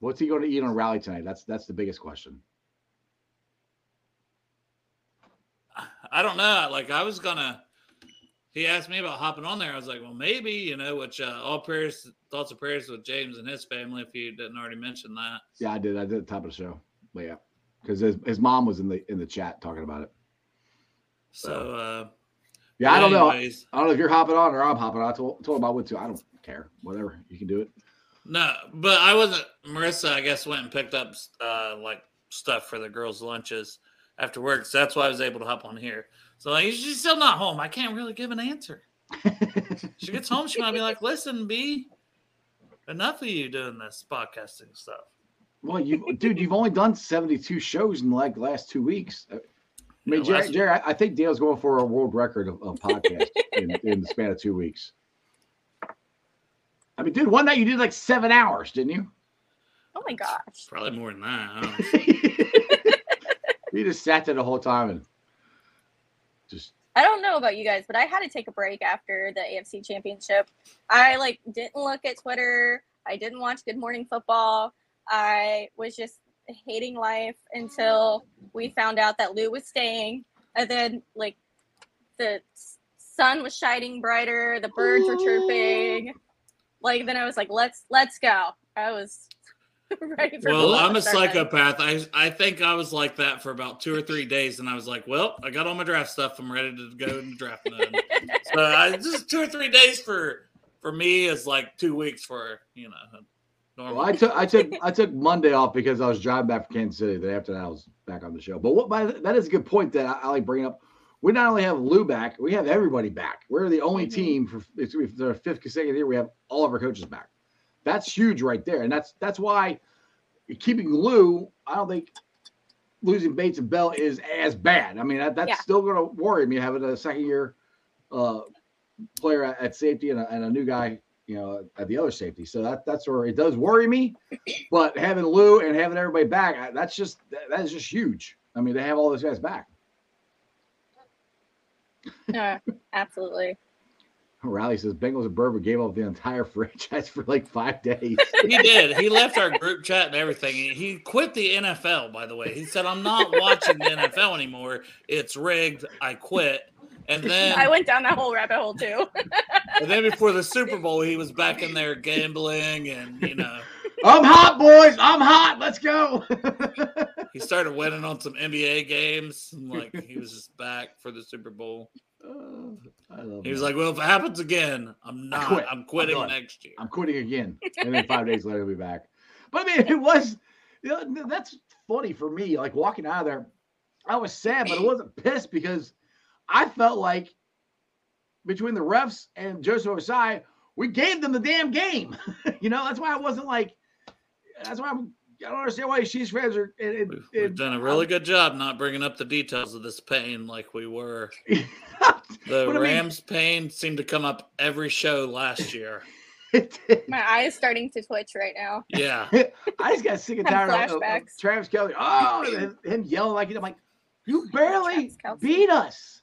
What's he going to eat on a rally tonight? That's that's the biggest question. I don't know. Like I was gonna. He asked me about hopping on there. I was like, well, maybe you know, which uh, all prayers, thoughts of prayers with James and his family. If you didn't already mention that, Yeah, I did. I did at the top of the show. But yeah, because his, his mom was in the in the chat talking about it. so uh, Yeah, I don't know. I don't know if you're hopping on or I'm hopping on. I told, told him I would too. I don't care. Whatever. You can do it. No, but I wasn't. Marissa, I guess, went and picked up uh, like stuff for the girls' lunches after work. So that's why I was able to hop on here. So like, she's still not home. I can't really give an answer. she gets home, she might be like, "Listen, B, enough of you doing this podcasting stuff." Well, you, dude, you've only done 72 shows in like last two weeks. Uh, I mean, Yeah, Jerry, Jerry, I, I think Dale's going for a world record of, of podcasts in, in the span of two weeks. I mean, dude, one night you did like seven hours, didn't you? Oh my gosh. Probably more than that. I you just sat there the whole time and just I don't know about you guys, but I had to take a break after the AFC Championship. I like didn't look at Twitter. I didn't watch Good Morning Football. I was just hating life until we found out that Lou was staying, and then like the sun was shining brighter, the birds were chirping. Like then I was like, let's let's go. I was ready for Well, I'm a start then. psychopath. I I think I was like that for about two or three days, and I was like, "Well, I got all my draft stuff. I'm ready to go into draft mode." so I just two or three days for for me is like two weeks for you know normal. Well, I took I took I took Monday off because I was driving back from Kansas City. Then after that, I was back on the show. But what by that is a good point that I, I like bringing up. We not only have Lou back, we have everybody back. We're the only Mhm. team for it's it's our fifth consecutive year. We have all of our coaches back. That's huge right there, and that's that's why keeping Lou. I don't think losing Bates and Bell is as bad. I mean, that, that's Yeah. still going to worry me having a second year uh, player at, at safety and a, and a new guy, you know, at the other safety. So that that's where it does worry me. But having Lou and having everybody back, that's just that, that is just huge. I mean, they have all those guys back. No, absolutely. Riley says Bengals and Burber gave up the entire franchise for like five days. He did. He left our group chat and everything. He- He quit the NFL, by the way. He said, I'm not watching the NFL anymore. It's rigged. I quit. And then I went down that whole rabbit hole too. and then before the Super Bowl, he was back in there gambling and you know, I'm hot, boys. I'm hot. Let's go. he started winning on some NBA games. And like he was just back for the Super Bowl. Oh, I love He was that. like, Well, if it happens again, I'm not. quit. I'm quitting I'm next year. I'm quitting again. And then five days later, he'll be back. But I mean, it was, you know, that's funny for me. Like walking out of there, I was sad, but I wasn't pissed because I felt like between the refs and Joseph Ossai, we gave them the damn game. you know, that's why I wasn't like, that's why I'm, I don't understand why Chiefs fans are. It, it, We've, we've it- done a really good job not bringing up the details of this pain like we were. The But I mean- Rams pain seemed to come up every show last year. My eye is starting to twitch right now. Yeah. I just got sick and tired of, of, of flashbacks. Travis Kelce. Oh, and him yelling like I'm like, you barely beat us.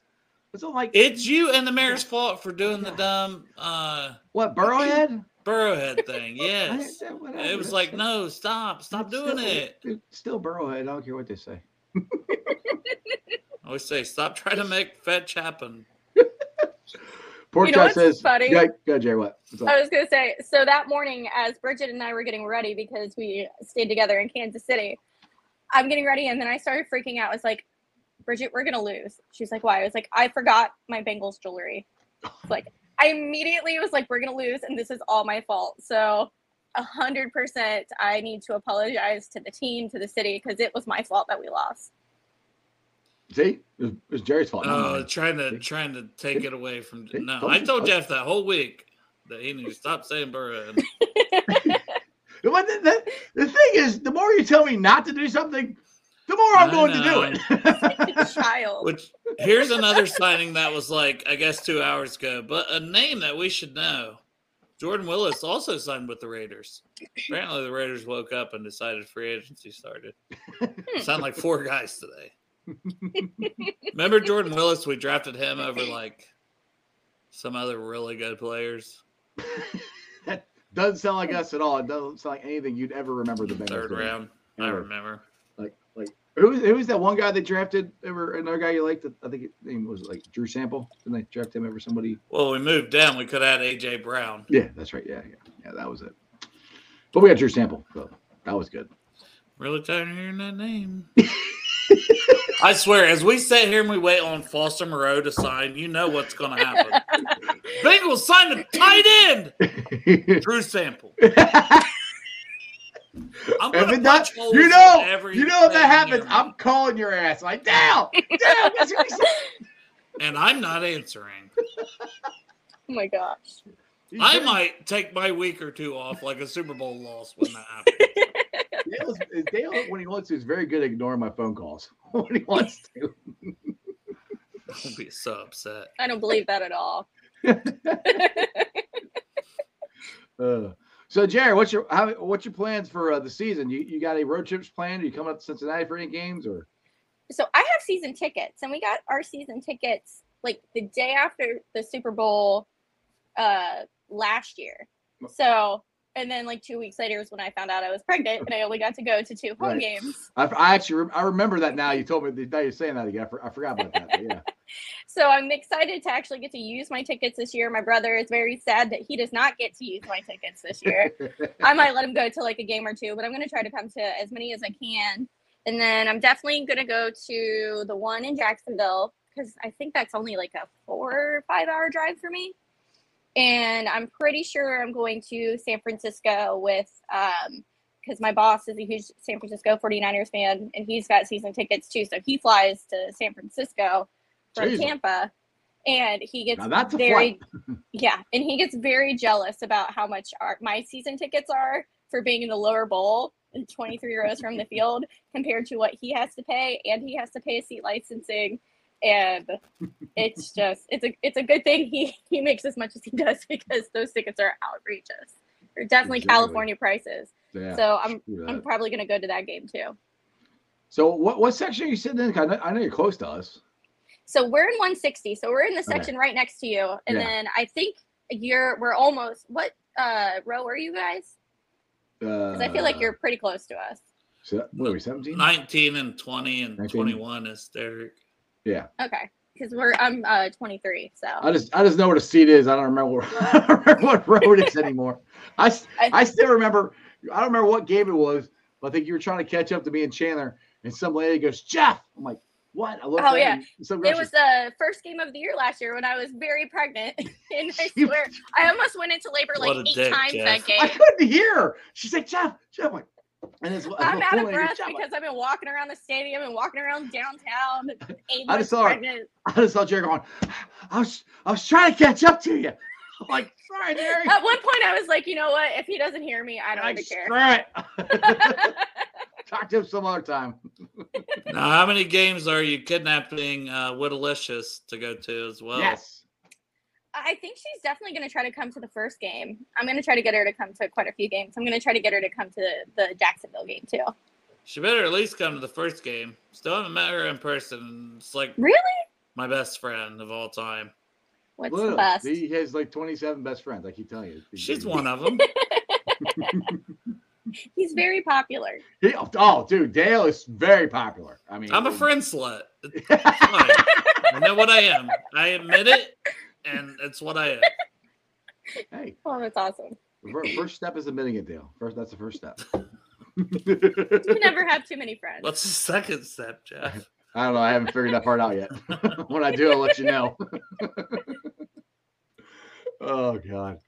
It's all like It's you and the mayor's fault for doing the dumb uh what Burrowhead? Burrowhead thing. Yes. that- It was like, no, stop, stop that's doing still- it. it's Still Burrowhead. I don't care what they say. I always say, stop trying to make fetch happen. Pork You know what's says, funny? Go, go, Jerry. What? I was gonna say, so that morning, as Bridget and I were getting ready because we stayed together in Kansas City, I'm getting ready, and then I started freaking out. I was like, Bridget, we're gonna lose. She's like, why? I was like, I forgot my Bengals jewelry. It's like, I immediately was like, we're gonna lose, and this is all my fault. So, a hundred percent, I need to apologize to the team, to the city, because it was my fault that we lost. See, it was, it was Jerry's fault. not Oh, mine. trying to trying to take it away from See? no. Told I told told you. Jeff that whole week that he needs to stop saying Burrowhead. But the, the, the thing is, the more you tell me not to do something, the more I'm I going to do it. Child. Which here's another signing that was like I guess two hours ago, but a name that we should know. Jordan Willis also signed with the Raiders. Apparently, the Raiders woke up and decided free agency started. Hmm. Sound like four guys today. Remember Jordan Willis? We drafted him over like some other really good players. that doesn't sound like us at all. It doesn't sound like anything you'd ever remember the Bengals Third doing. round. I remember. Like, who's who's that one guy they drafted Ever another guy you liked? I think his name was like Drew Sample. Didn't they draft him over somebody? Well, we moved down. We could had AJ Brown. Yeah, that's right. Yeah, yeah, yeah. That was it. But we got Drew Sample, so that was good. Really tired of hearing that name. I swear, as we sit here and we wait on Foster Moreau to sign, you know what's going to happen. Bengals signed a tight end, Drew Sample. I'm if gonna it does, punch holes you in know, every you know if that happens. I'm calling your ass. Like, down, down. That's what and I'm not answering. Oh my gosh. I might take my week or two off, like a Super Bowl loss when that happens. Dale's, Dale, when he wants to, is very good at ignoring my phone calls when he wants to. I'll be so upset. I don't believe that at all. Uh, so, Jerry, what's your how, what's your plans for uh, the season? You you got any road trips planned? Are you coming up to Cincinnati for any games or? so I have season tickets, and we got our season tickets like the day after the Super Bowl uh last year. So, and then like two weeks later is when I found out I was pregnant, and I only got to go to two home Right. games. I, I actually rem- I remember that now. You told me the day you're saying that again. I, for, I forgot about that. yeah. So I'm excited to actually get to use my tickets this year. My brother is very sad that he does not get to use my tickets this year. I might let him go to like a game or two, but I'm going to try to come to as many as I can. And then I'm definitely going to go to the one in Jacksonville because I think that's only like a four or five hour drive for me. And I'm pretty sure I'm going to San Francisco with um because my boss is a huge San Francisco 49ers fan and he's got season tickets too. So he flies to San Francisco from Jesus. Tampa and he gets Now that's a very yeah, and he gets very jealous about how much our my season tickets are for being in the lower bowl and 23 rows from the field compared to what he has to pay and he has to pay a seat licensing and it's just it's a it's a good thing he he makes as much as he does because those tickets are outrageous. They're definitely Exactly. California prices. Yeah. So I'm I'm probably going to go to that game too. So what what section are you sitting in? I know, I know you're close to us. So we're in 160. So we're in the section right next to you. And Yeah. then I think you're we're almost what uh row are you guys? Because Because I feel like you're pretty close to us. So, what are we? Seventeen. 19 and 20 and 19. 21 is Derek. Yeah. Okay. Because we're I'm uh 23. So I just I just know where the seat is. I don't remember what, I don't remember what road it is anymore. I I still remember. I don't remember what game it was, but I think you were trying to catch up to me and Chandler, and some lady goes, "Jeff." I'm like, "What?" I looked Oh, yeah. some it was the first game of the year last year when I was very pregnant. and I You- swear I almost went into labor like eight dick, times Jeff. that game. I couldn't hear. her. She's like, "Jeff, Jeff." I'm like, and it's I'm out of breath because I've been walking around the stadium and walking around downtown. Eight I just saw her. pregnant. I just saw Jerry going. I was I was trying to catch up to you. I'm like, sorry, Jerry. At one point, I was like, you know what? If he doesn't hear me, I don't Like, even care. screw it. Talk to him some other time. Now, how many games are you kidnapping uh, Whittlicious to go to as well? yes. I think she's definitely going to try to come to the first game. I'm going to try to get her to come to quite a few games. I'm going to try to get her to come to the Jacksonville game too. She better at least come to the first game. Still haven't met her in person. It's like Really? my best friend of all time. What's Literally, the best? He has like 27 best friends. I keep telling you. She's one of them. He's very popular. He- oh, dude, Dale is very popular. I mean, I'm a friend slut. I know what I am. I admit it, and it's what I am. hey, Oh, that's awesome. first step is admitting it, Dale. First, that's the first step. You never have too many friends. What's the second step, Jeff? I don't know. I haven't figured that part out yet. when I do, I'll let you know. oh God.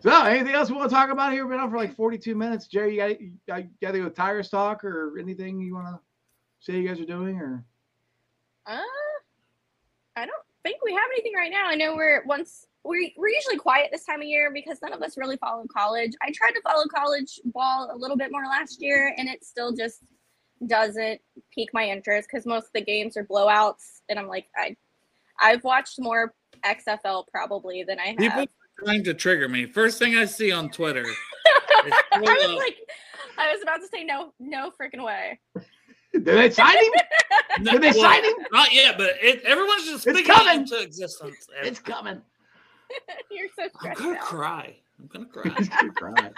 So, anything else we want to talk about here? We've been on for like 42 minutes. Jerry, you got you got, you got to go Tigers talk or anything you want to say you guys are doing or? Uh, I don't think we have anything right now. I know we're once we're, we're usually quiet this time of year because none of us really follow college. I tried to follow college ball a little bit more last year, and it still just doesn't pique my interest because most of the games are blowouts, and I'm like, I I've watched more XFL probably than I have. People are trying to trigger me. First thing I see on Twitter. I was like, I was about to say no, no freaking way. Did they sign him? No, Did they well, sign him? Not yet, but it, everyone's just It's coming. it into existence. and It's coming. You're so I'm gonna out. cry. I'm gonna cry. He's gonna cry.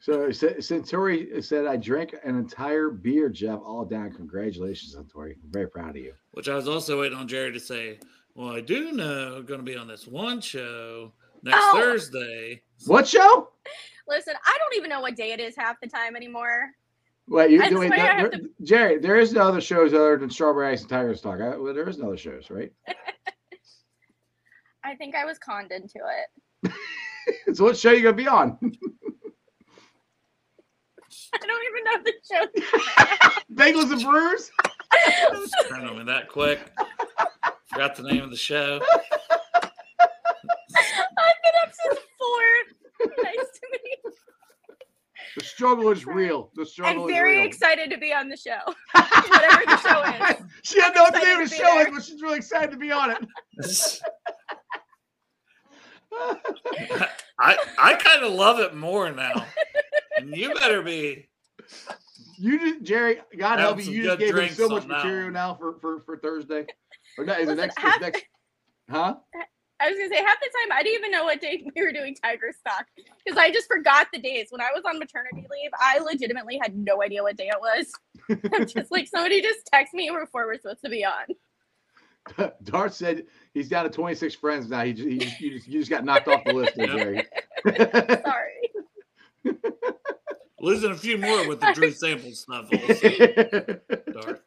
So Sa- Centauri said, "I drank an entire beer, Jeff, all down. Congratulations, Centauri. I'm very proud of you." Which I was also waiting on Jerry to say. Well, I do know I'm gonna be on this one show next Oh. Thursday. What show? Listen, I don't even know what day it is half the time anymore. Wait, you I wait, swear there- have there- Jerry. There is no other shows other than Strawberry Ice and Tigers Talk. I, well, there is no other shows, right? I think I was conned into it. so what show you gonna be on? I don't even know the show. Bagels and Brewers. Turn on me that quick. Forgot the name of the show. I've been up since four. Nice to meet you. The struggle is real. The struggle I'm is very real. excited to be on the show. Whatever the show is. she doesn't know what the name of excited the show is, but she's really excited to be on it. I I kind of love it more now. And you better be. You just, Jerry, God help you, you just gave him drinks so much material one. now for, for, for Thursday. Or no, is it next, half- it's next? Huh? I was gonna say half the time I didn't even know what day we were doing Tigers Talk because I just forgot the days. When I was on maternity leave, I legitimately had no idea what day it was. I'm just like somebody just text me before we're supposed to be on. Dart said he's down to 26 friends now. He just, he just, you, just, you just got knocked off the list, there, Jerry. Sorry. Losing a few more with the Drew Sample stuff. Also. Dark.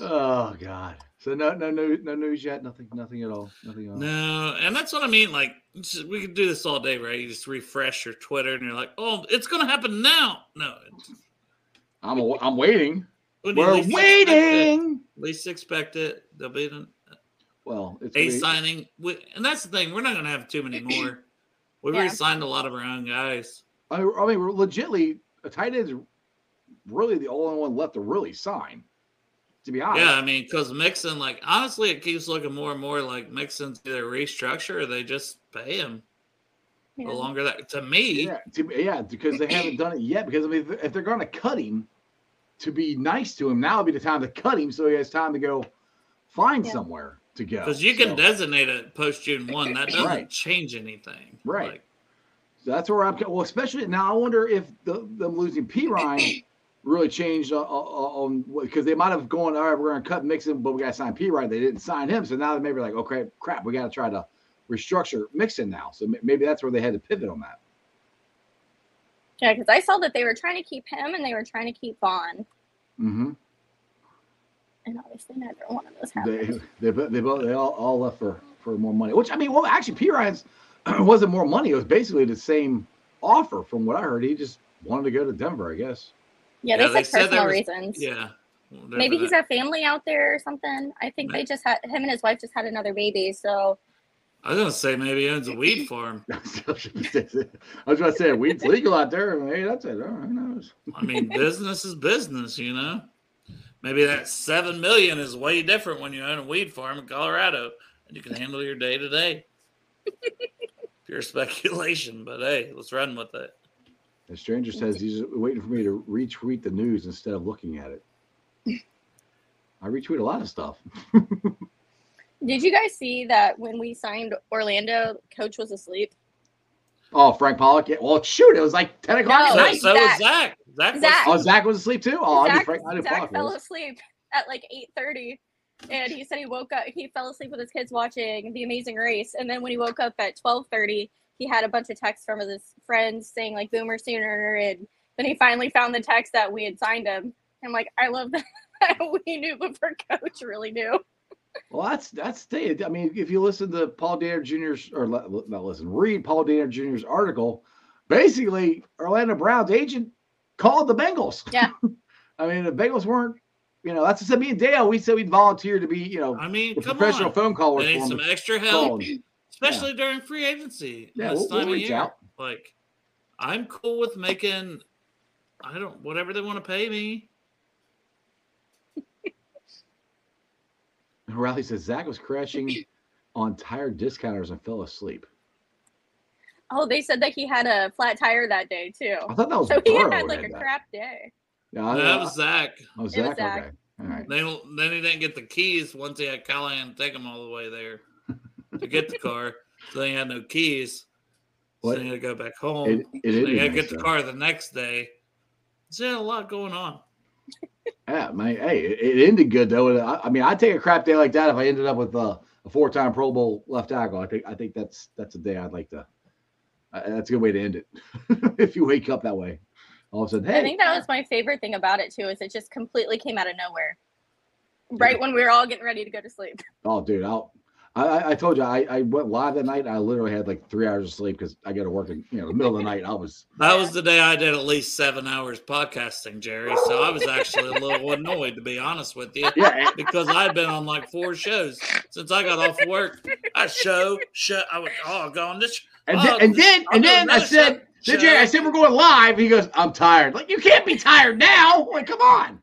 oh God. So So no, no, no, no news yet. Nothing, nothing at all. Nothing at all. No, and that's what I mean. Like just- we could do this all day, right? You just refresh your Twitter, and you're like, "Oh, it's gonna happen now." No, it's, I'm, a, I'm waiting. We're least expect it- waiting. Least expect it. There'll be an, Well, it's a gonna signing, We- and that's the thing. We're not gonna have too many more. We've Yeah. already signed a lot of our own guys. I, I mean, we're legitly a tight end is really the only one left to really sign. To be honest, Yeah, I mean, because Mixon, like honestly, it keeps looking more and more like Mixon's either restructure or they just pay him Yeah. the longer that. To me, Yeah, to, yeah, because they haven't done it yet. Because I mean, if, if they're going to cut him, to be nice to him, now would be the time to cut him, so he has time to go find Yeah. somewhere to go. because you can So- designate it post June one, that doesn't Right. change anything. Right. Like, So that's where I'm. Well, especially now, I wonder if the, them losing Perine really changed on because they might have gone. All right, we're going to cut Mixon, but we got to sign Perine. They didn't sign him, so now they maybe like, okay, crap, we got to try to restructure Mixon now. So maybe that's where they had to pivot on that. Yeah, because I saw that they were trying to keep him and they were trying to keep Vonn, Mm-hmm. and obviously neither one of those They happened. they bo- they both they all, all left for for more money. Which I mean, well, actually, Perine's wasn't more money. It was basically the same offer from what I heard. He just wanted to go to Denver, I guess. Yeah, Yeah, they they said said there personal was- reasons. yeah. whatever Maybe he's got family out there or something. I think they just had him and his wife just had another baby. So I was gonna say maybe he owns a weed farm. I was going to say weed's legal out there. Hey, that's it. Oh, who knows? I mean, business is business, you know. Maybe that seven million is way different when you own a weed farm in Colorado and you can handle your day to day. Pure speculation, but hey, let's run with it. The stranger says he's waiting for me to retweet the news instead of looking at it. I retweet a lot of stuff. did you guys see that when we signed Orlando, coach was asleep? Oh, Frank Pollack. Yeah. Well, shoot, it was like 10 o'clock No, So, at Right, night. so Zach. is Zach. Zach, Zach. Oh, Zach was asleep too? Oh, I knew Zach, Frank, I knew Zach Pollack fell was. asleep at like 8:30 and he said he woke up he fell asleep with his kids watching the amazing race and then when he woke up at 12:30 he had a bunch of texts from his friends saying like boomer sooner and then he finally found the text that we had signed him i'm like i love that we knew before coach really knew Well, that's that's the. I mean, if you listen to Paul Dehner Jr.'s or le- le- not listen, read Paul Dehner Jr.'s article, basically Orlando Brown's agent called the Bengals. Yeah. I mean, the Bengals weren't. You know, that's what I said. Me and Dale, we said we'd volunteer to be, you know, I mean, come professional on. phone caller They need some extra help, Called. Especially during free agency. Yeah, this we'll, time we'll of reach year. out. Like, I'm cool with making. I don't whatever they want to pay me. And Riley says Zach was crashing on tire discounters and fell asleep. oh they said that he had a flat tire that day too I thought that was so he had who like a had that. crap day Yeah, I, that was Zach. oh, it was Zach. Zach. Okay. All right. Then, then he didn't get the keys once he had Callahan take him all the way there to get the car. So then he had no keys. So What? then he had to go back home. It, it then he had is to get the car the next day. So he had a lot going on. Yeah, man. Hey, it, it ended good though. I, I mean, I'd take a crap day like that if I ended up with uh, a four-time Pro Bowl left tackle. I think I think that's that's a day I'd like to. Uh, that's a good way to end it. if you wake up that way, all of a sudden, hey, I think that was my favorite thing about it too, is it just completely came out of nowhere. Right when we were all getting ready to go to sleep. oh, dude, I'll. I, I- I told you I, I went live that night. I literally had like three hours of sleep because I got to work in you know the middle of the night. I was That was the day I did at least seven hours podcasting, Jerry. So I was actually a little annoyed, to be honest with you, yeah. because I'd been on like four shows since I got off work. I show, show, I was oh, go on this. And oh, then and then I'll and then I said, show. then Jerry, I said we're going live. He goes, I'm tired. Like you can't be tired now. Like come on.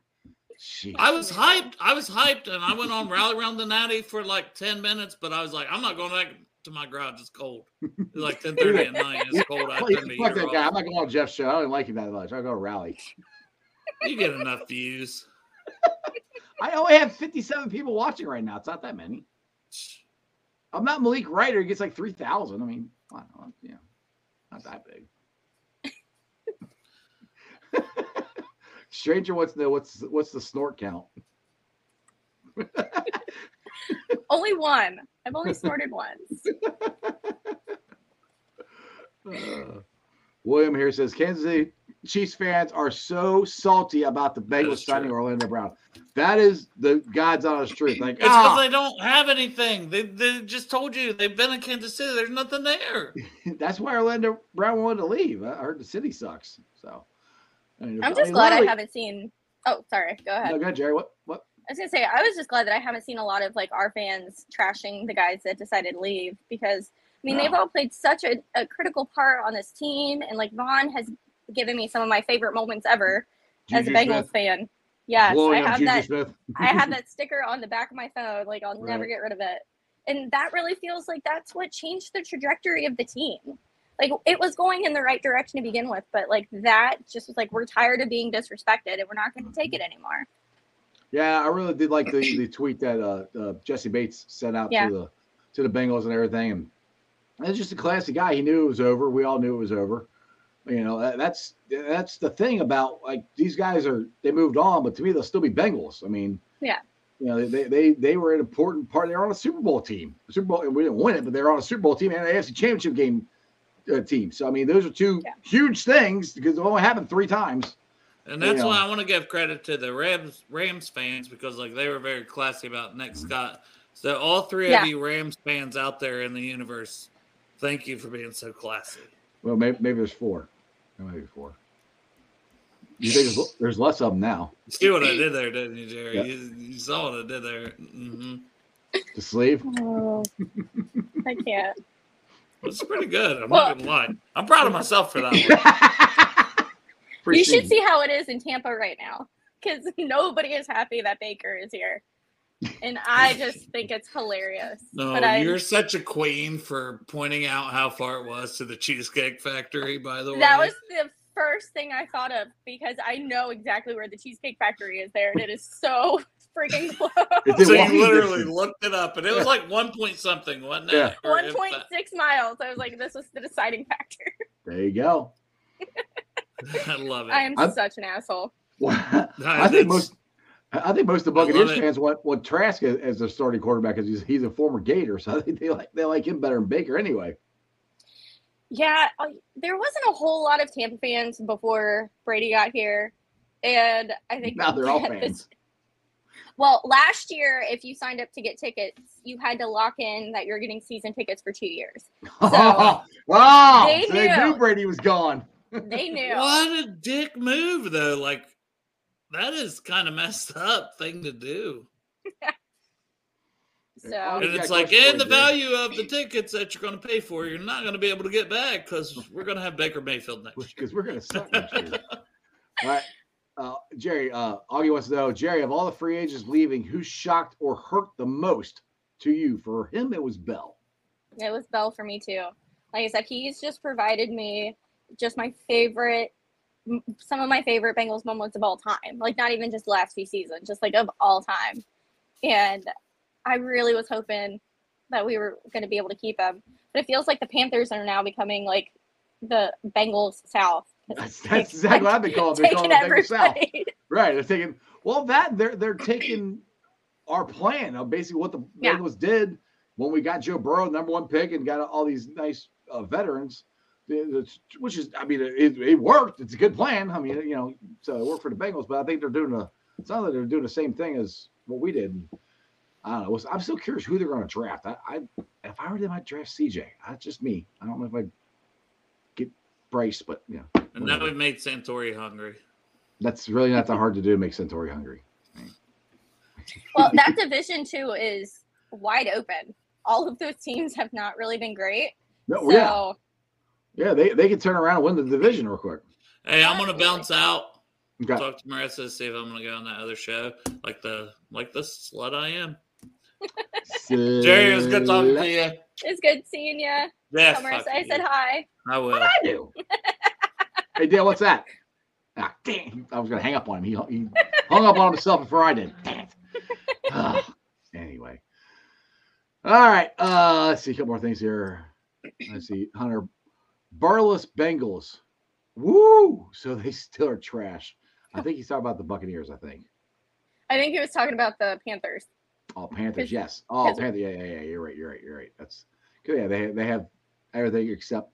Jeez. I was hyped. I was hyped, and I went on rally around the natty for like ten minutes. But I was like, I'm not going back to my garage. It's cold. It's like ten thirty at night. It's cold. I fuck that guy. I'm not going on Jeff's show. I don't like him that much. I'll go rally. You get enough views. I only have 57 people watching right now. It's not that many. I'm not Malik Ryder. He gets like 3,000. I mean, I don't know, yeah, not that big. Stranger wants to know what's what's the snort count. Only one. I've only snorted once. Uh, William here says Kansas City Chiefs fans are so salty about the Bengals That's signing. Orlando Brown. That is the God's honest truth. Like, It's because ah, they don't have anything. They, they just told you they've been in Kansas City. There's nothing there. that's why Orlando Brown wanted to leave. I heard the city sucks. So I mean, I'm I just mean, glad I haven't seen. Oh, sorry. Go ahead. No, go ahead, Jerry. What? What? I was gonna say I was just glad that I haven't seen a lot of like our fans trashing the guys that decided to leave because I mean they've all played such a, a critical part on this team and like Vonn has given me some of my favorite moments ever as a Bengals Smith, fan. Yes, I blowing up have that. I have that sticker on the back of my phone. Like I'll never get rid of it. And that really feels like that's what changed the trajectory of the team. Like it was going in the right direction to begin with, but like that just was like we're tired of being disrespected and we're not going to take it anymore. Yeah, I really did like the, the tweet that uh, uh, Jessie Bates sent out Yeah. to the to the Bengals and everything, and it's just a classy guy. He knew it was over. We all knew it was over. You know, that, that's that's the thing about like these guys are they moved on, but to me they'll still be Bengals. I mean, Yeah. you know they they they were an important part. They were on a Super Bowl team, Super Bowl, and we didn't win it, but they were on a Super Bowl team and an AFC Championship game uh, team. So I mean, those are two Yeah. huge things because it only happened three times. And that's Yeah. why I want to give credit to the Rams Rams fans because like they were very classy about Nick Scott. So all three Yeah. of you Rams fans out there in the universe, thank you for being so classy. Well, maybe, maybe there's four. Maybe four. You think there's, there's less of them now? You see what I did there, didn't you, Jerry? Yeah. You, you saw what I did there. hmm The sleeve? Oh, I can't. It's pretty good. I'm Well- not gonna lie. I'm proud of myself for that one. You should see how it is in Tampa right now because nobody is happy that Baker is here. And I just think it's hilarious. No, but you're such a queen for pointing out how far it was to the Cheesecake Factory. By the way, that was the first thing I thought of because I know exactly where the Cheesecake Factory is there and it is so freaking close. So you literally looked it up, and it was like one point something, wasn't it? Yeah. Or One if point that- six miles. I was like, this was the deciding factor. There you go. I love it. I am I'm- such an asshole. I That's- think most. I think most of the I Buccaneers fans want, want Trask as, as their starting quarterback because he's he's a former Gator, so I think they like they like him better than Baker anyway. Yeah, I- there wasn't a whole lot of Tampa fans before Brady got here. And I think Now they're all that this- fans. Well, last year, if you signed up to get tickets, you had to lock in that you're getting season tickets for two years. wow! They so they knew. knew Brady was gone. They knew. What a dick move, though. Like that is kind of messed up thing to do. So And it's like, and the you value of the tickets that you're going to pay for, you're not going to be able to get back because we're going to have Baker Mayfield next year. because we're gonna suck next year. all right, uh, Jerry. Uh, Augie wants to know, Jerry, of all the free agents leaving, who shocked or hurt the most to you? For him, it was Bell. it was Bell for me too. Like I said, he's just provided me just my favorite, some of my favorite Bengals moments of all time. Like not even just the last few seasons, just like of all time. And I really was hoping that we were going to be able to keep him. But it feels like the Panthers are now becoming like the Bengals South. That's, that's exactly what I've been calling. They're calling it South. Right. They're taking well that they're they're taking our plan of basically what the Yeah. Bengals did when we got Joe Burrow, number one pick, and got all these nice uh, veterans. Which is, I mean, it, it worked. It's a good plan. I mean, you know, so it worked for the Bengals, but I think they're doing a. It sounds like they're doing the same thing as what we did. I don't know. I'm still curious who they're going to draft. I, I, if I were them, I'd draft CJ. That's just me. I don't know if I'd get Bryce, but you know, And now we've made Santori hungry. that's really not that hard to do. Make Santori hungry. Well, that division too is wide open. All of those teams have not really been great. No, So yeah. Yeah, they, they can turn around and win the division real quick. Hey, I'm going to bounce out. Okay. Talk to Marissa, to see if I'm going to go on that other show, like the like the slut I am. Jerry, it was good talking to you. it's good seeing you. Yeah, Marissa I said hi. I will. What I do? hey, Dale, what's that? Ah, damn. I was going to hang up on him. He, he hung up on himself before I did. Damn it. Anyway. All right. Uh, let's see a couple more things here. Let's see. Hunter. Barless Bengals. Woo! So they still are trash. I think he's talking about the Buccaneers, I think. I think he was talking about the Panthers. Oh, Panthers, yes. Oh, Panthers, yeah, yeah, yeah. You're right. You're right. You're right. That's good. Yeah, they they have everything except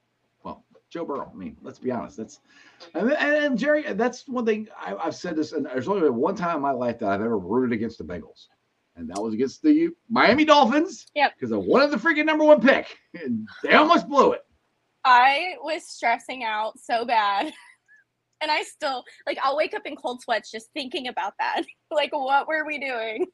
Joe Burrow. I mean, let's be honest. That's and, and, Jerry. That's one thing I, have said this, and there's only been one time in my life that I've ever rooted against the Bengals, and that was against the Miami Dolphins. Yep. Because I wanted the freaking number one pick, and they almost blew it. I was stressing out so bad. And I still like I'll wake up in cold sweats just thinking about that. like what were we doing?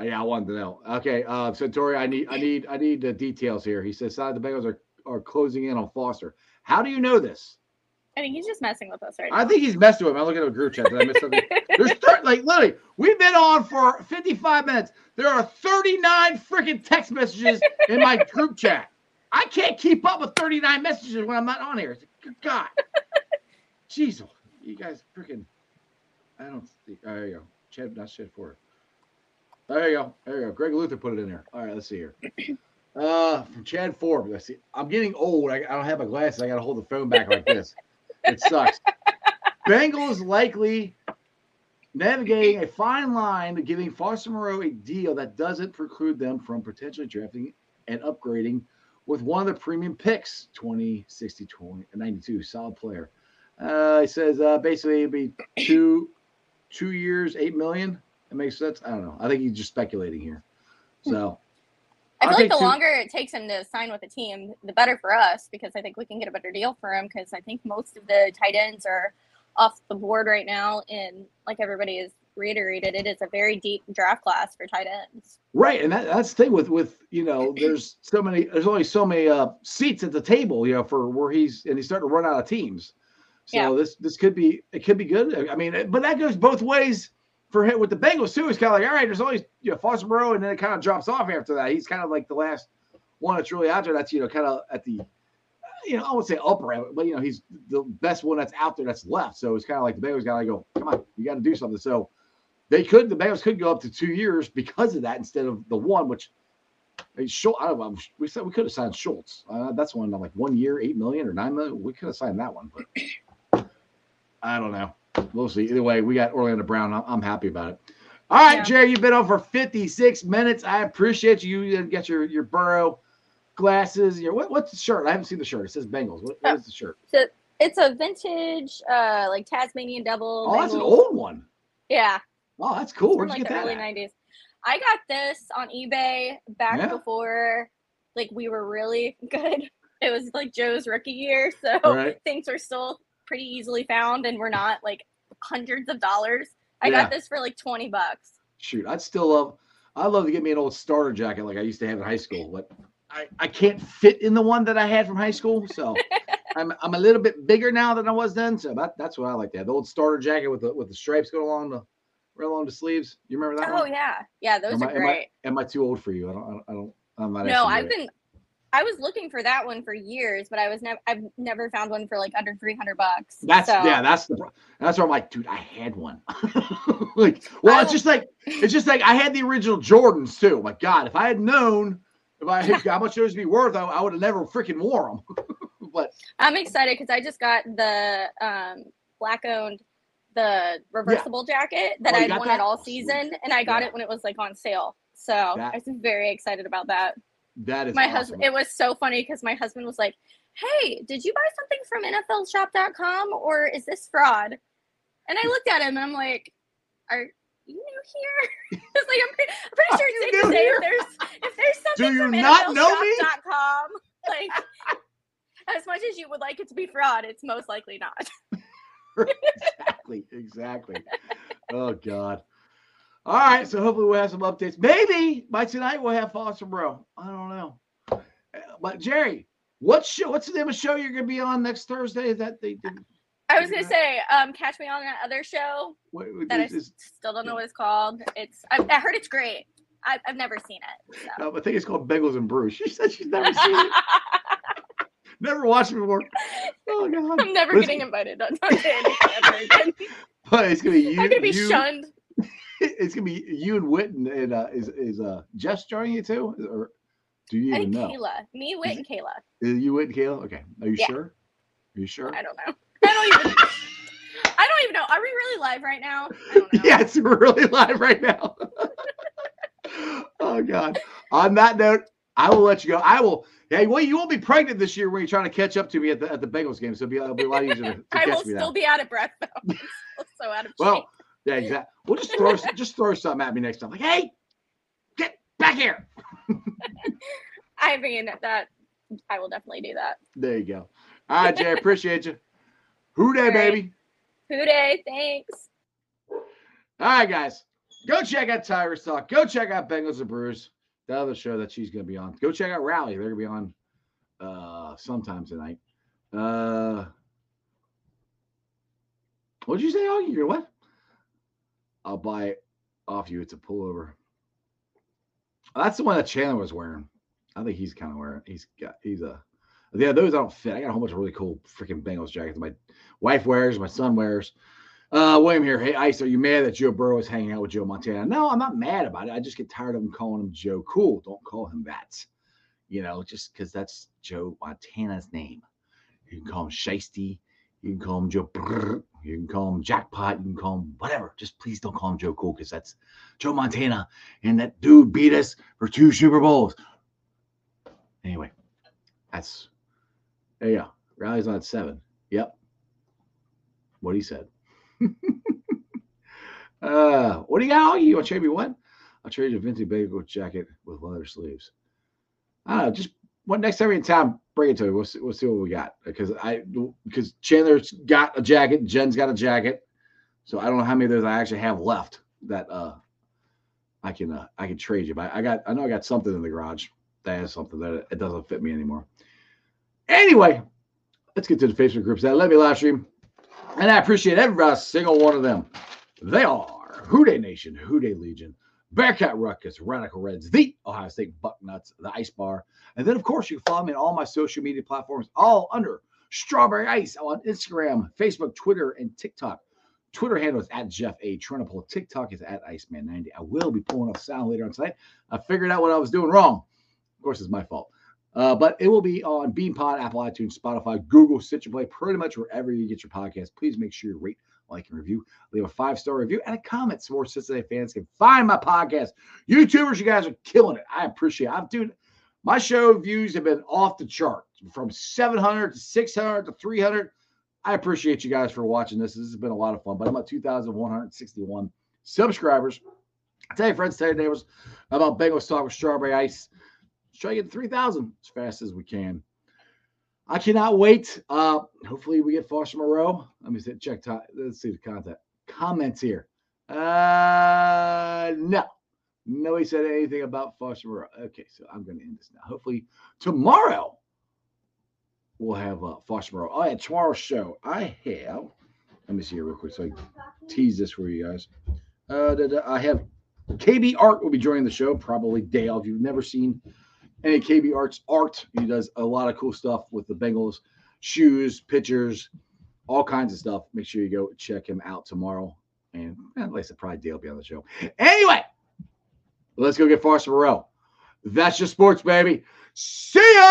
Uh, yeah, I wanted to know. Okay, uh Centauri, I need I need I need the details here. He says side the Bengals are, are closing in on Foster. How do you know this? I think he's just messing with us right now. I think he's messing with him. I look at a group chat. Did I miss something? There's 30, like literally, we've been on for 55 minutes. There are 39 freaking text messages in my group chat. I can't keep up with 39 messages when I'm not on here. Good God. Jeez, you guys freaking. I don't see. Oh, there you go. Chad, not Chad Ford. Oh, there you go. There you go. Greg Luther put it in there. All right, let's see here. Uh, from Chad Forbes. I see. I'm getting old. I, I don't have my glasses. I got to hold the phone back like this. It sucks. Bengals likely navigating a fine line to giving Foster Moreau a deal that doesn't preclude them from potentially drafting and upgrading with one of the premium picks 20, 60, 20, 92. Solid player. Uh, he says uh, basically it'd be two two years, eight million. It makes sense. I don't know. I think he's just speculating here. So I feel I like the too- longer it takes him to sign with a team, the better for us because I think we can get a better deal for him because I think most of the tight ends are off the board right now. And like everybody has reiterated, it is a very deep draft class for tight ends. Right, and that, that's the thing with with you know, there's so many, there's only so many uh, seats at the table, you know, for where he's and he's starting to run out of teams. So Yeah. this this could be it could be good. I mean, but that goes both ways for him with the Bengals too. It's kind of like all right, there's always you know Moreau, and then it kind of drops off after that. He's kind of like the last one that's really out there. That's you know kind of at the you know I would say upper but you know he's the best one that's out there that's left. So it's kind of like the Bengals got to go. Come on, you got to do something. So they could the Bengals could go up to two years because of that instead of the one, which I Schultz, I don't know. We said we could have signed Schultz. Uh, that's one like one year, eight million or nine million. We could have signed that one, but I don't know. We'll see. Either way, we got Orlando Brown. I'm, I'm happy about it. All right, Yeah. Jerry, you've been on for 56 minutes. I appreciate you. You get your your Burrow glasses. Your what, what's the shirt? I haven't seen the shirt. It says Bengals. What, what is the shirt? So it's a vintage, uh, like Tasmanian devil. Oh, that's an old one. Yeah, Oh, that's cool. Where'd from you like get that? early at? '90s. I got this on eBay back Yeah. before, like we were really good. It was like Joe's rookie year, so right. things were still pretty easily found and we're not like hundreds of dollars. I Yeah. got this for like 20 bucks. Shoot, I'd still love. I'd love to get me an old starter jacket like I used to have in high school, but I, I can't fit in the one that I had from high school. So I'm I'm a little bit bigger now than I was then. So that, that's what I like to have. The old starter jacket with the with the stripes going along the right along the sleeves. You remember that Oh one? yeah. Yeah, those am, are I, am, I, great. am I too old for you? I don't. I don't. I don't I'm not. No, I've been I was looking for that one for years, but I was never I've never found one for like under 300 bucks. That's so, yeah. That's the. That's where I'm like, dude, I had one. like, well, it's just like it's just like I had the original Jordans too. My God, if I had known if I had how much those would be worth, I, I would have never freaking wore them. but I'm excited cuz I just got the um black owned the reversible jacket that Oh, I'd wanted that? all season and I got Yeah. it when it was like on sale. So That- I was very excited about that. That is my awesome. husband it was so funny because my husband was like hey did you buy something from nflshop.com or is this fraud and i looked at him and i'm like are you new here it's like i'm pretty, I'm pretty sure it's safe to say if there's if there's Do something you from not know me? nflshop.com like as much as you would like it to be fraud it's most likely not exactly, exactly. oh God. All right, so hopefully we'll have some updates. Maybe by tonight we'll have Foster Bro. I don't know. But Jerry, what show? What's the name of the show you're going to be on next Thursday? That they? they i was gonna say um catch me on that other show what, that i is, still don't know what it's called it's i, I heard it's great I've, I've never seen it so. uh, I think it's called Bengals and Brews. She said she's never seen it, never watched it before. Oh God! I'm never But getting invited on to again. But it's gonna be you. I'm gonna be you, shunned. It's gonna be you and Whit and, uh, is is uh Jess joining you too, or do you even know? Kayla, me, Wit, and Kayla. Is you Whit Kayla? Okay, are you Yeah. sure? Are you sure? I don't know. I don't even. I don't even know. Are we really live right now? I don't know. Yeah, it's really live right now. oh God. On that note, I will let you go. I will Yeah, well, you won't be pregnant this year when you're trying to catch up to me at the at the Bengals game, so it'll be, it'll be a lot easier to, to I will still now. be out of breath though. I'm still so out of shape. Yeah, exactly. We'll just throw just throw something at me next time. Like, hey, get back here. I mean that I will definitely do that. There you go. All right, Jay, appreciate you. Who Dey, right. baby? Who Dey? Thanks. All right, guys. Go check out Tigers Talk. Go check out Bengals and Brews, the other show that she's going to be on. Go check out Rally. They're going to be on uh sometime tonight. Uh What'd you say, Augie? You're what? I'll buy it off you. It's a pullover. That's the one that Chandler was wearing. I think he's kind of wearing. He's got. He's a. Yeah, those I don't fit. I got a whole bunch of really cool freaking Bengals jackets. My wife wears. My son wears. Uh, William here. Hey, Ice, are you mad that Joe Burrow is hanging out with Joe Montana? No, I'm not mad about it. I just get tired of him calling him Joe Cool. Don't call him that. You know, just because that's Joe Montana's name. You can call him Shiesty. You can call him Joe. Brrr. You can call him Jackpot. You can call him whatever. Just please don't call him Joe Cool because that's Joe Montana. And that dude beat us for two Super Bowls. Anyway, that's there you go. Rally's on seven. Yep. What he said. uh, what do you got? You want to trade me what? I'll trade you a vintage bagel jacket with leather sleeves. I don't know. Just what next in town, bring it to me. We'll see, we'll see what we got because I because Chandler's got a jacket, Jen's got a jacket, so I don't know how many of those I actually have left that uh I can uh, I can trade you. But I got I know I got something in the garage that has something that it doesn't fit me anymore. Anyway, let's get to the Facebook groups that let me live stream. And I appreciate every single one of them. They are Who Dey Nation, Who Dey Legion, Bearcat Ruckus, Radical Reds, the Ohio State Bucknuts, the Ice Bar. And then, of course, you can follow me on all my social media platforms, all under Strawberry Ice on Instagram, Facebook, Twitter, and TikTok. Twitter handle is at Jeff A. Trennepohl. TikTok is at Iceman90. I will be pulling off sound later on tonight. I figured out what I was doing wrong. Of course, it's my fault. Uh, but it will be on BeanPod, Apple iTunes, Spotify, Google, Stitcher Play, pretty much wherever you get your podcast. Please make sure you rate, like, and review. Leave a five star review and a comment so more Cincinnati fans can find my podcast. YouTubers, you guys are killing it. I appreciate it. I'm doing my show views have been off the chart from 700 to 600 to 300. I appreciate you guys for watching this. This has been a lot of fun, but I'm at 2,161 subscribers. I Tell your friends, tell your neighbors about Bengals Talk with Strawberry Ice. Let's try to get to 3,000 as fast as we can. I cannot wait. Uh, hopefully, we get Foster Moreau. Let me see, check. Time. Let's see the content comments here. Uh, no, nobody said anything about Foster Moreau. Okay, so I'm going to end this now. Hopefully, tomorrow we'll have uh, Foster Moreau. Oh, yeah, tomorrow's show. I have. Let me see here real quick. So I tease this for you guys. Uh, I have KB Art will be joining the show probably of. If you've never seen any KB Art's art, he does a lot of cool stuff with the Bengals shoes, pictures, all kinds of stuff. Make sure you go check him out tomorrow. And eh, like I said, probably Dale will be on the show. Anyway, let's go get Foster Moreau. That's your sports, baby. See ya!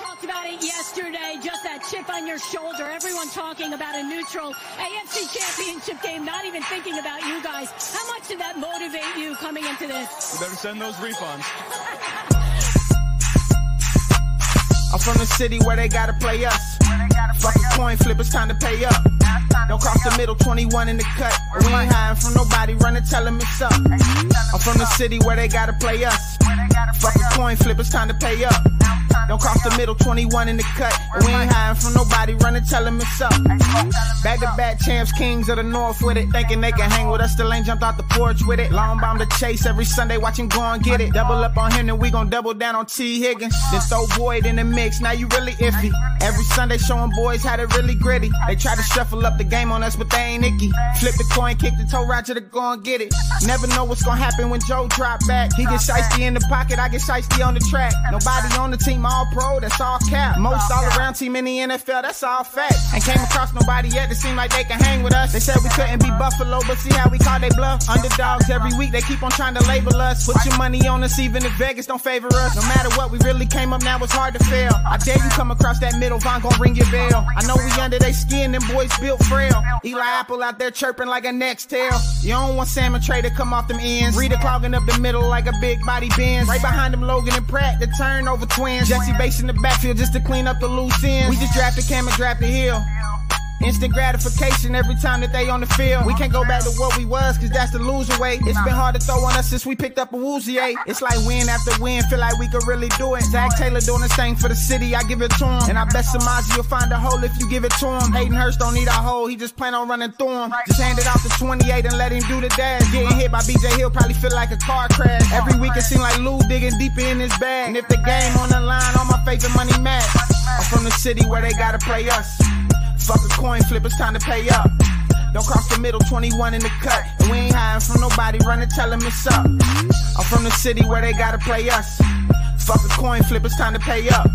talked about it yesterday, just that chip on your shoulder. Everyone talking about a neutral AFC championship game, not even thinking about you guys. How much did that motivate you coming into this? You better send those refunds. I'm from the city where they gotta play us. Fuck a coin flip, it's time to pay up. Don't cross the middle, 21 in the cut. We ain't hiding from nobody, run and tell them it's up. I'm from the city where they gotta play us. Fuck a coin flip, it's time to pay up. Don't cross the middle, 21 in the cut. We ain't hiding from nobody, run and tell them it's up. Back to back champs, kings of the north with it. Thinking they can hang with us, still ain't jumped out the porch with it. Long bomb to Chase every Sunday, watch him go and get it. Double up on him, then we gon' double down on T. Higgins. Then throw Boyd in the mix, now you really iffy. Every Sunday showing boys how to really gritty. They try to shuffle up the game on us, but they ain't icky. Flip the coin, kick the toe right to the go and get it. Never know what's gonna happen when Joe drop back. He get shiesty in the pocket, I get shiesty on the track. Nobody on the team, all pro, that's all cap. Most all around team in the NFL, that's all fact. Ain't came across nobody yet that seemed like they can hang with us. They said we couldn't be Buffalo, but see how we call they bluff. Underdogs every week, they keep on trying to label us. Put your money on us, even if Vegas don't favor us. No matter what, we really came up now, it's hard to fail. I dare you come across that middle, Vonn gon' ring your bell. I know we under they skin, them boys built frail. Eli Apple out there chirping like a next tail. You don't want Salmon Trey to come off them ends. Reader clogging up the middle like a big body Benz. Right behind them, Logan and Pratt, the turnover twins. Jessie Bates in the backfield just to clean up the loose ends. We just drafted Cam and drafted Hill. Instant gratification every time that they on the field. We can't go back to what we was, cause that's the loser way. It's been hard to throw on us since we picked up a woozy eight. It's like win after win, feel like we could really do it. Zac Taylor doing the same for the city, I give it to him. And I bet Samaje will find a hole if you give it to him. Hayden Hurst don't need a hole, he just plan on running through him. Just hand it off to 28 and let him do the dash. Getting hit by BJ Hill probably feel like a car crash. Every week it seem like Lou digging deeper in his bag. And if the game on the line, all my favorite money match. I'm from the city where they gotta play us. Fuck a coin flip, it's time to pay up. Don't cross the middle, 21 in the cut. And we ain't hiding from nobody, running, tell them it's up. I'm from the city where they gotta play us. Fuck a coin flip, it's time to pay up.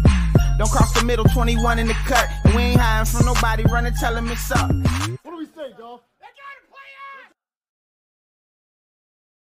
Don't cross the middle, 21 in the cut. And we ain't hiding from nobody, running, tell them it's up. What do we say, dog?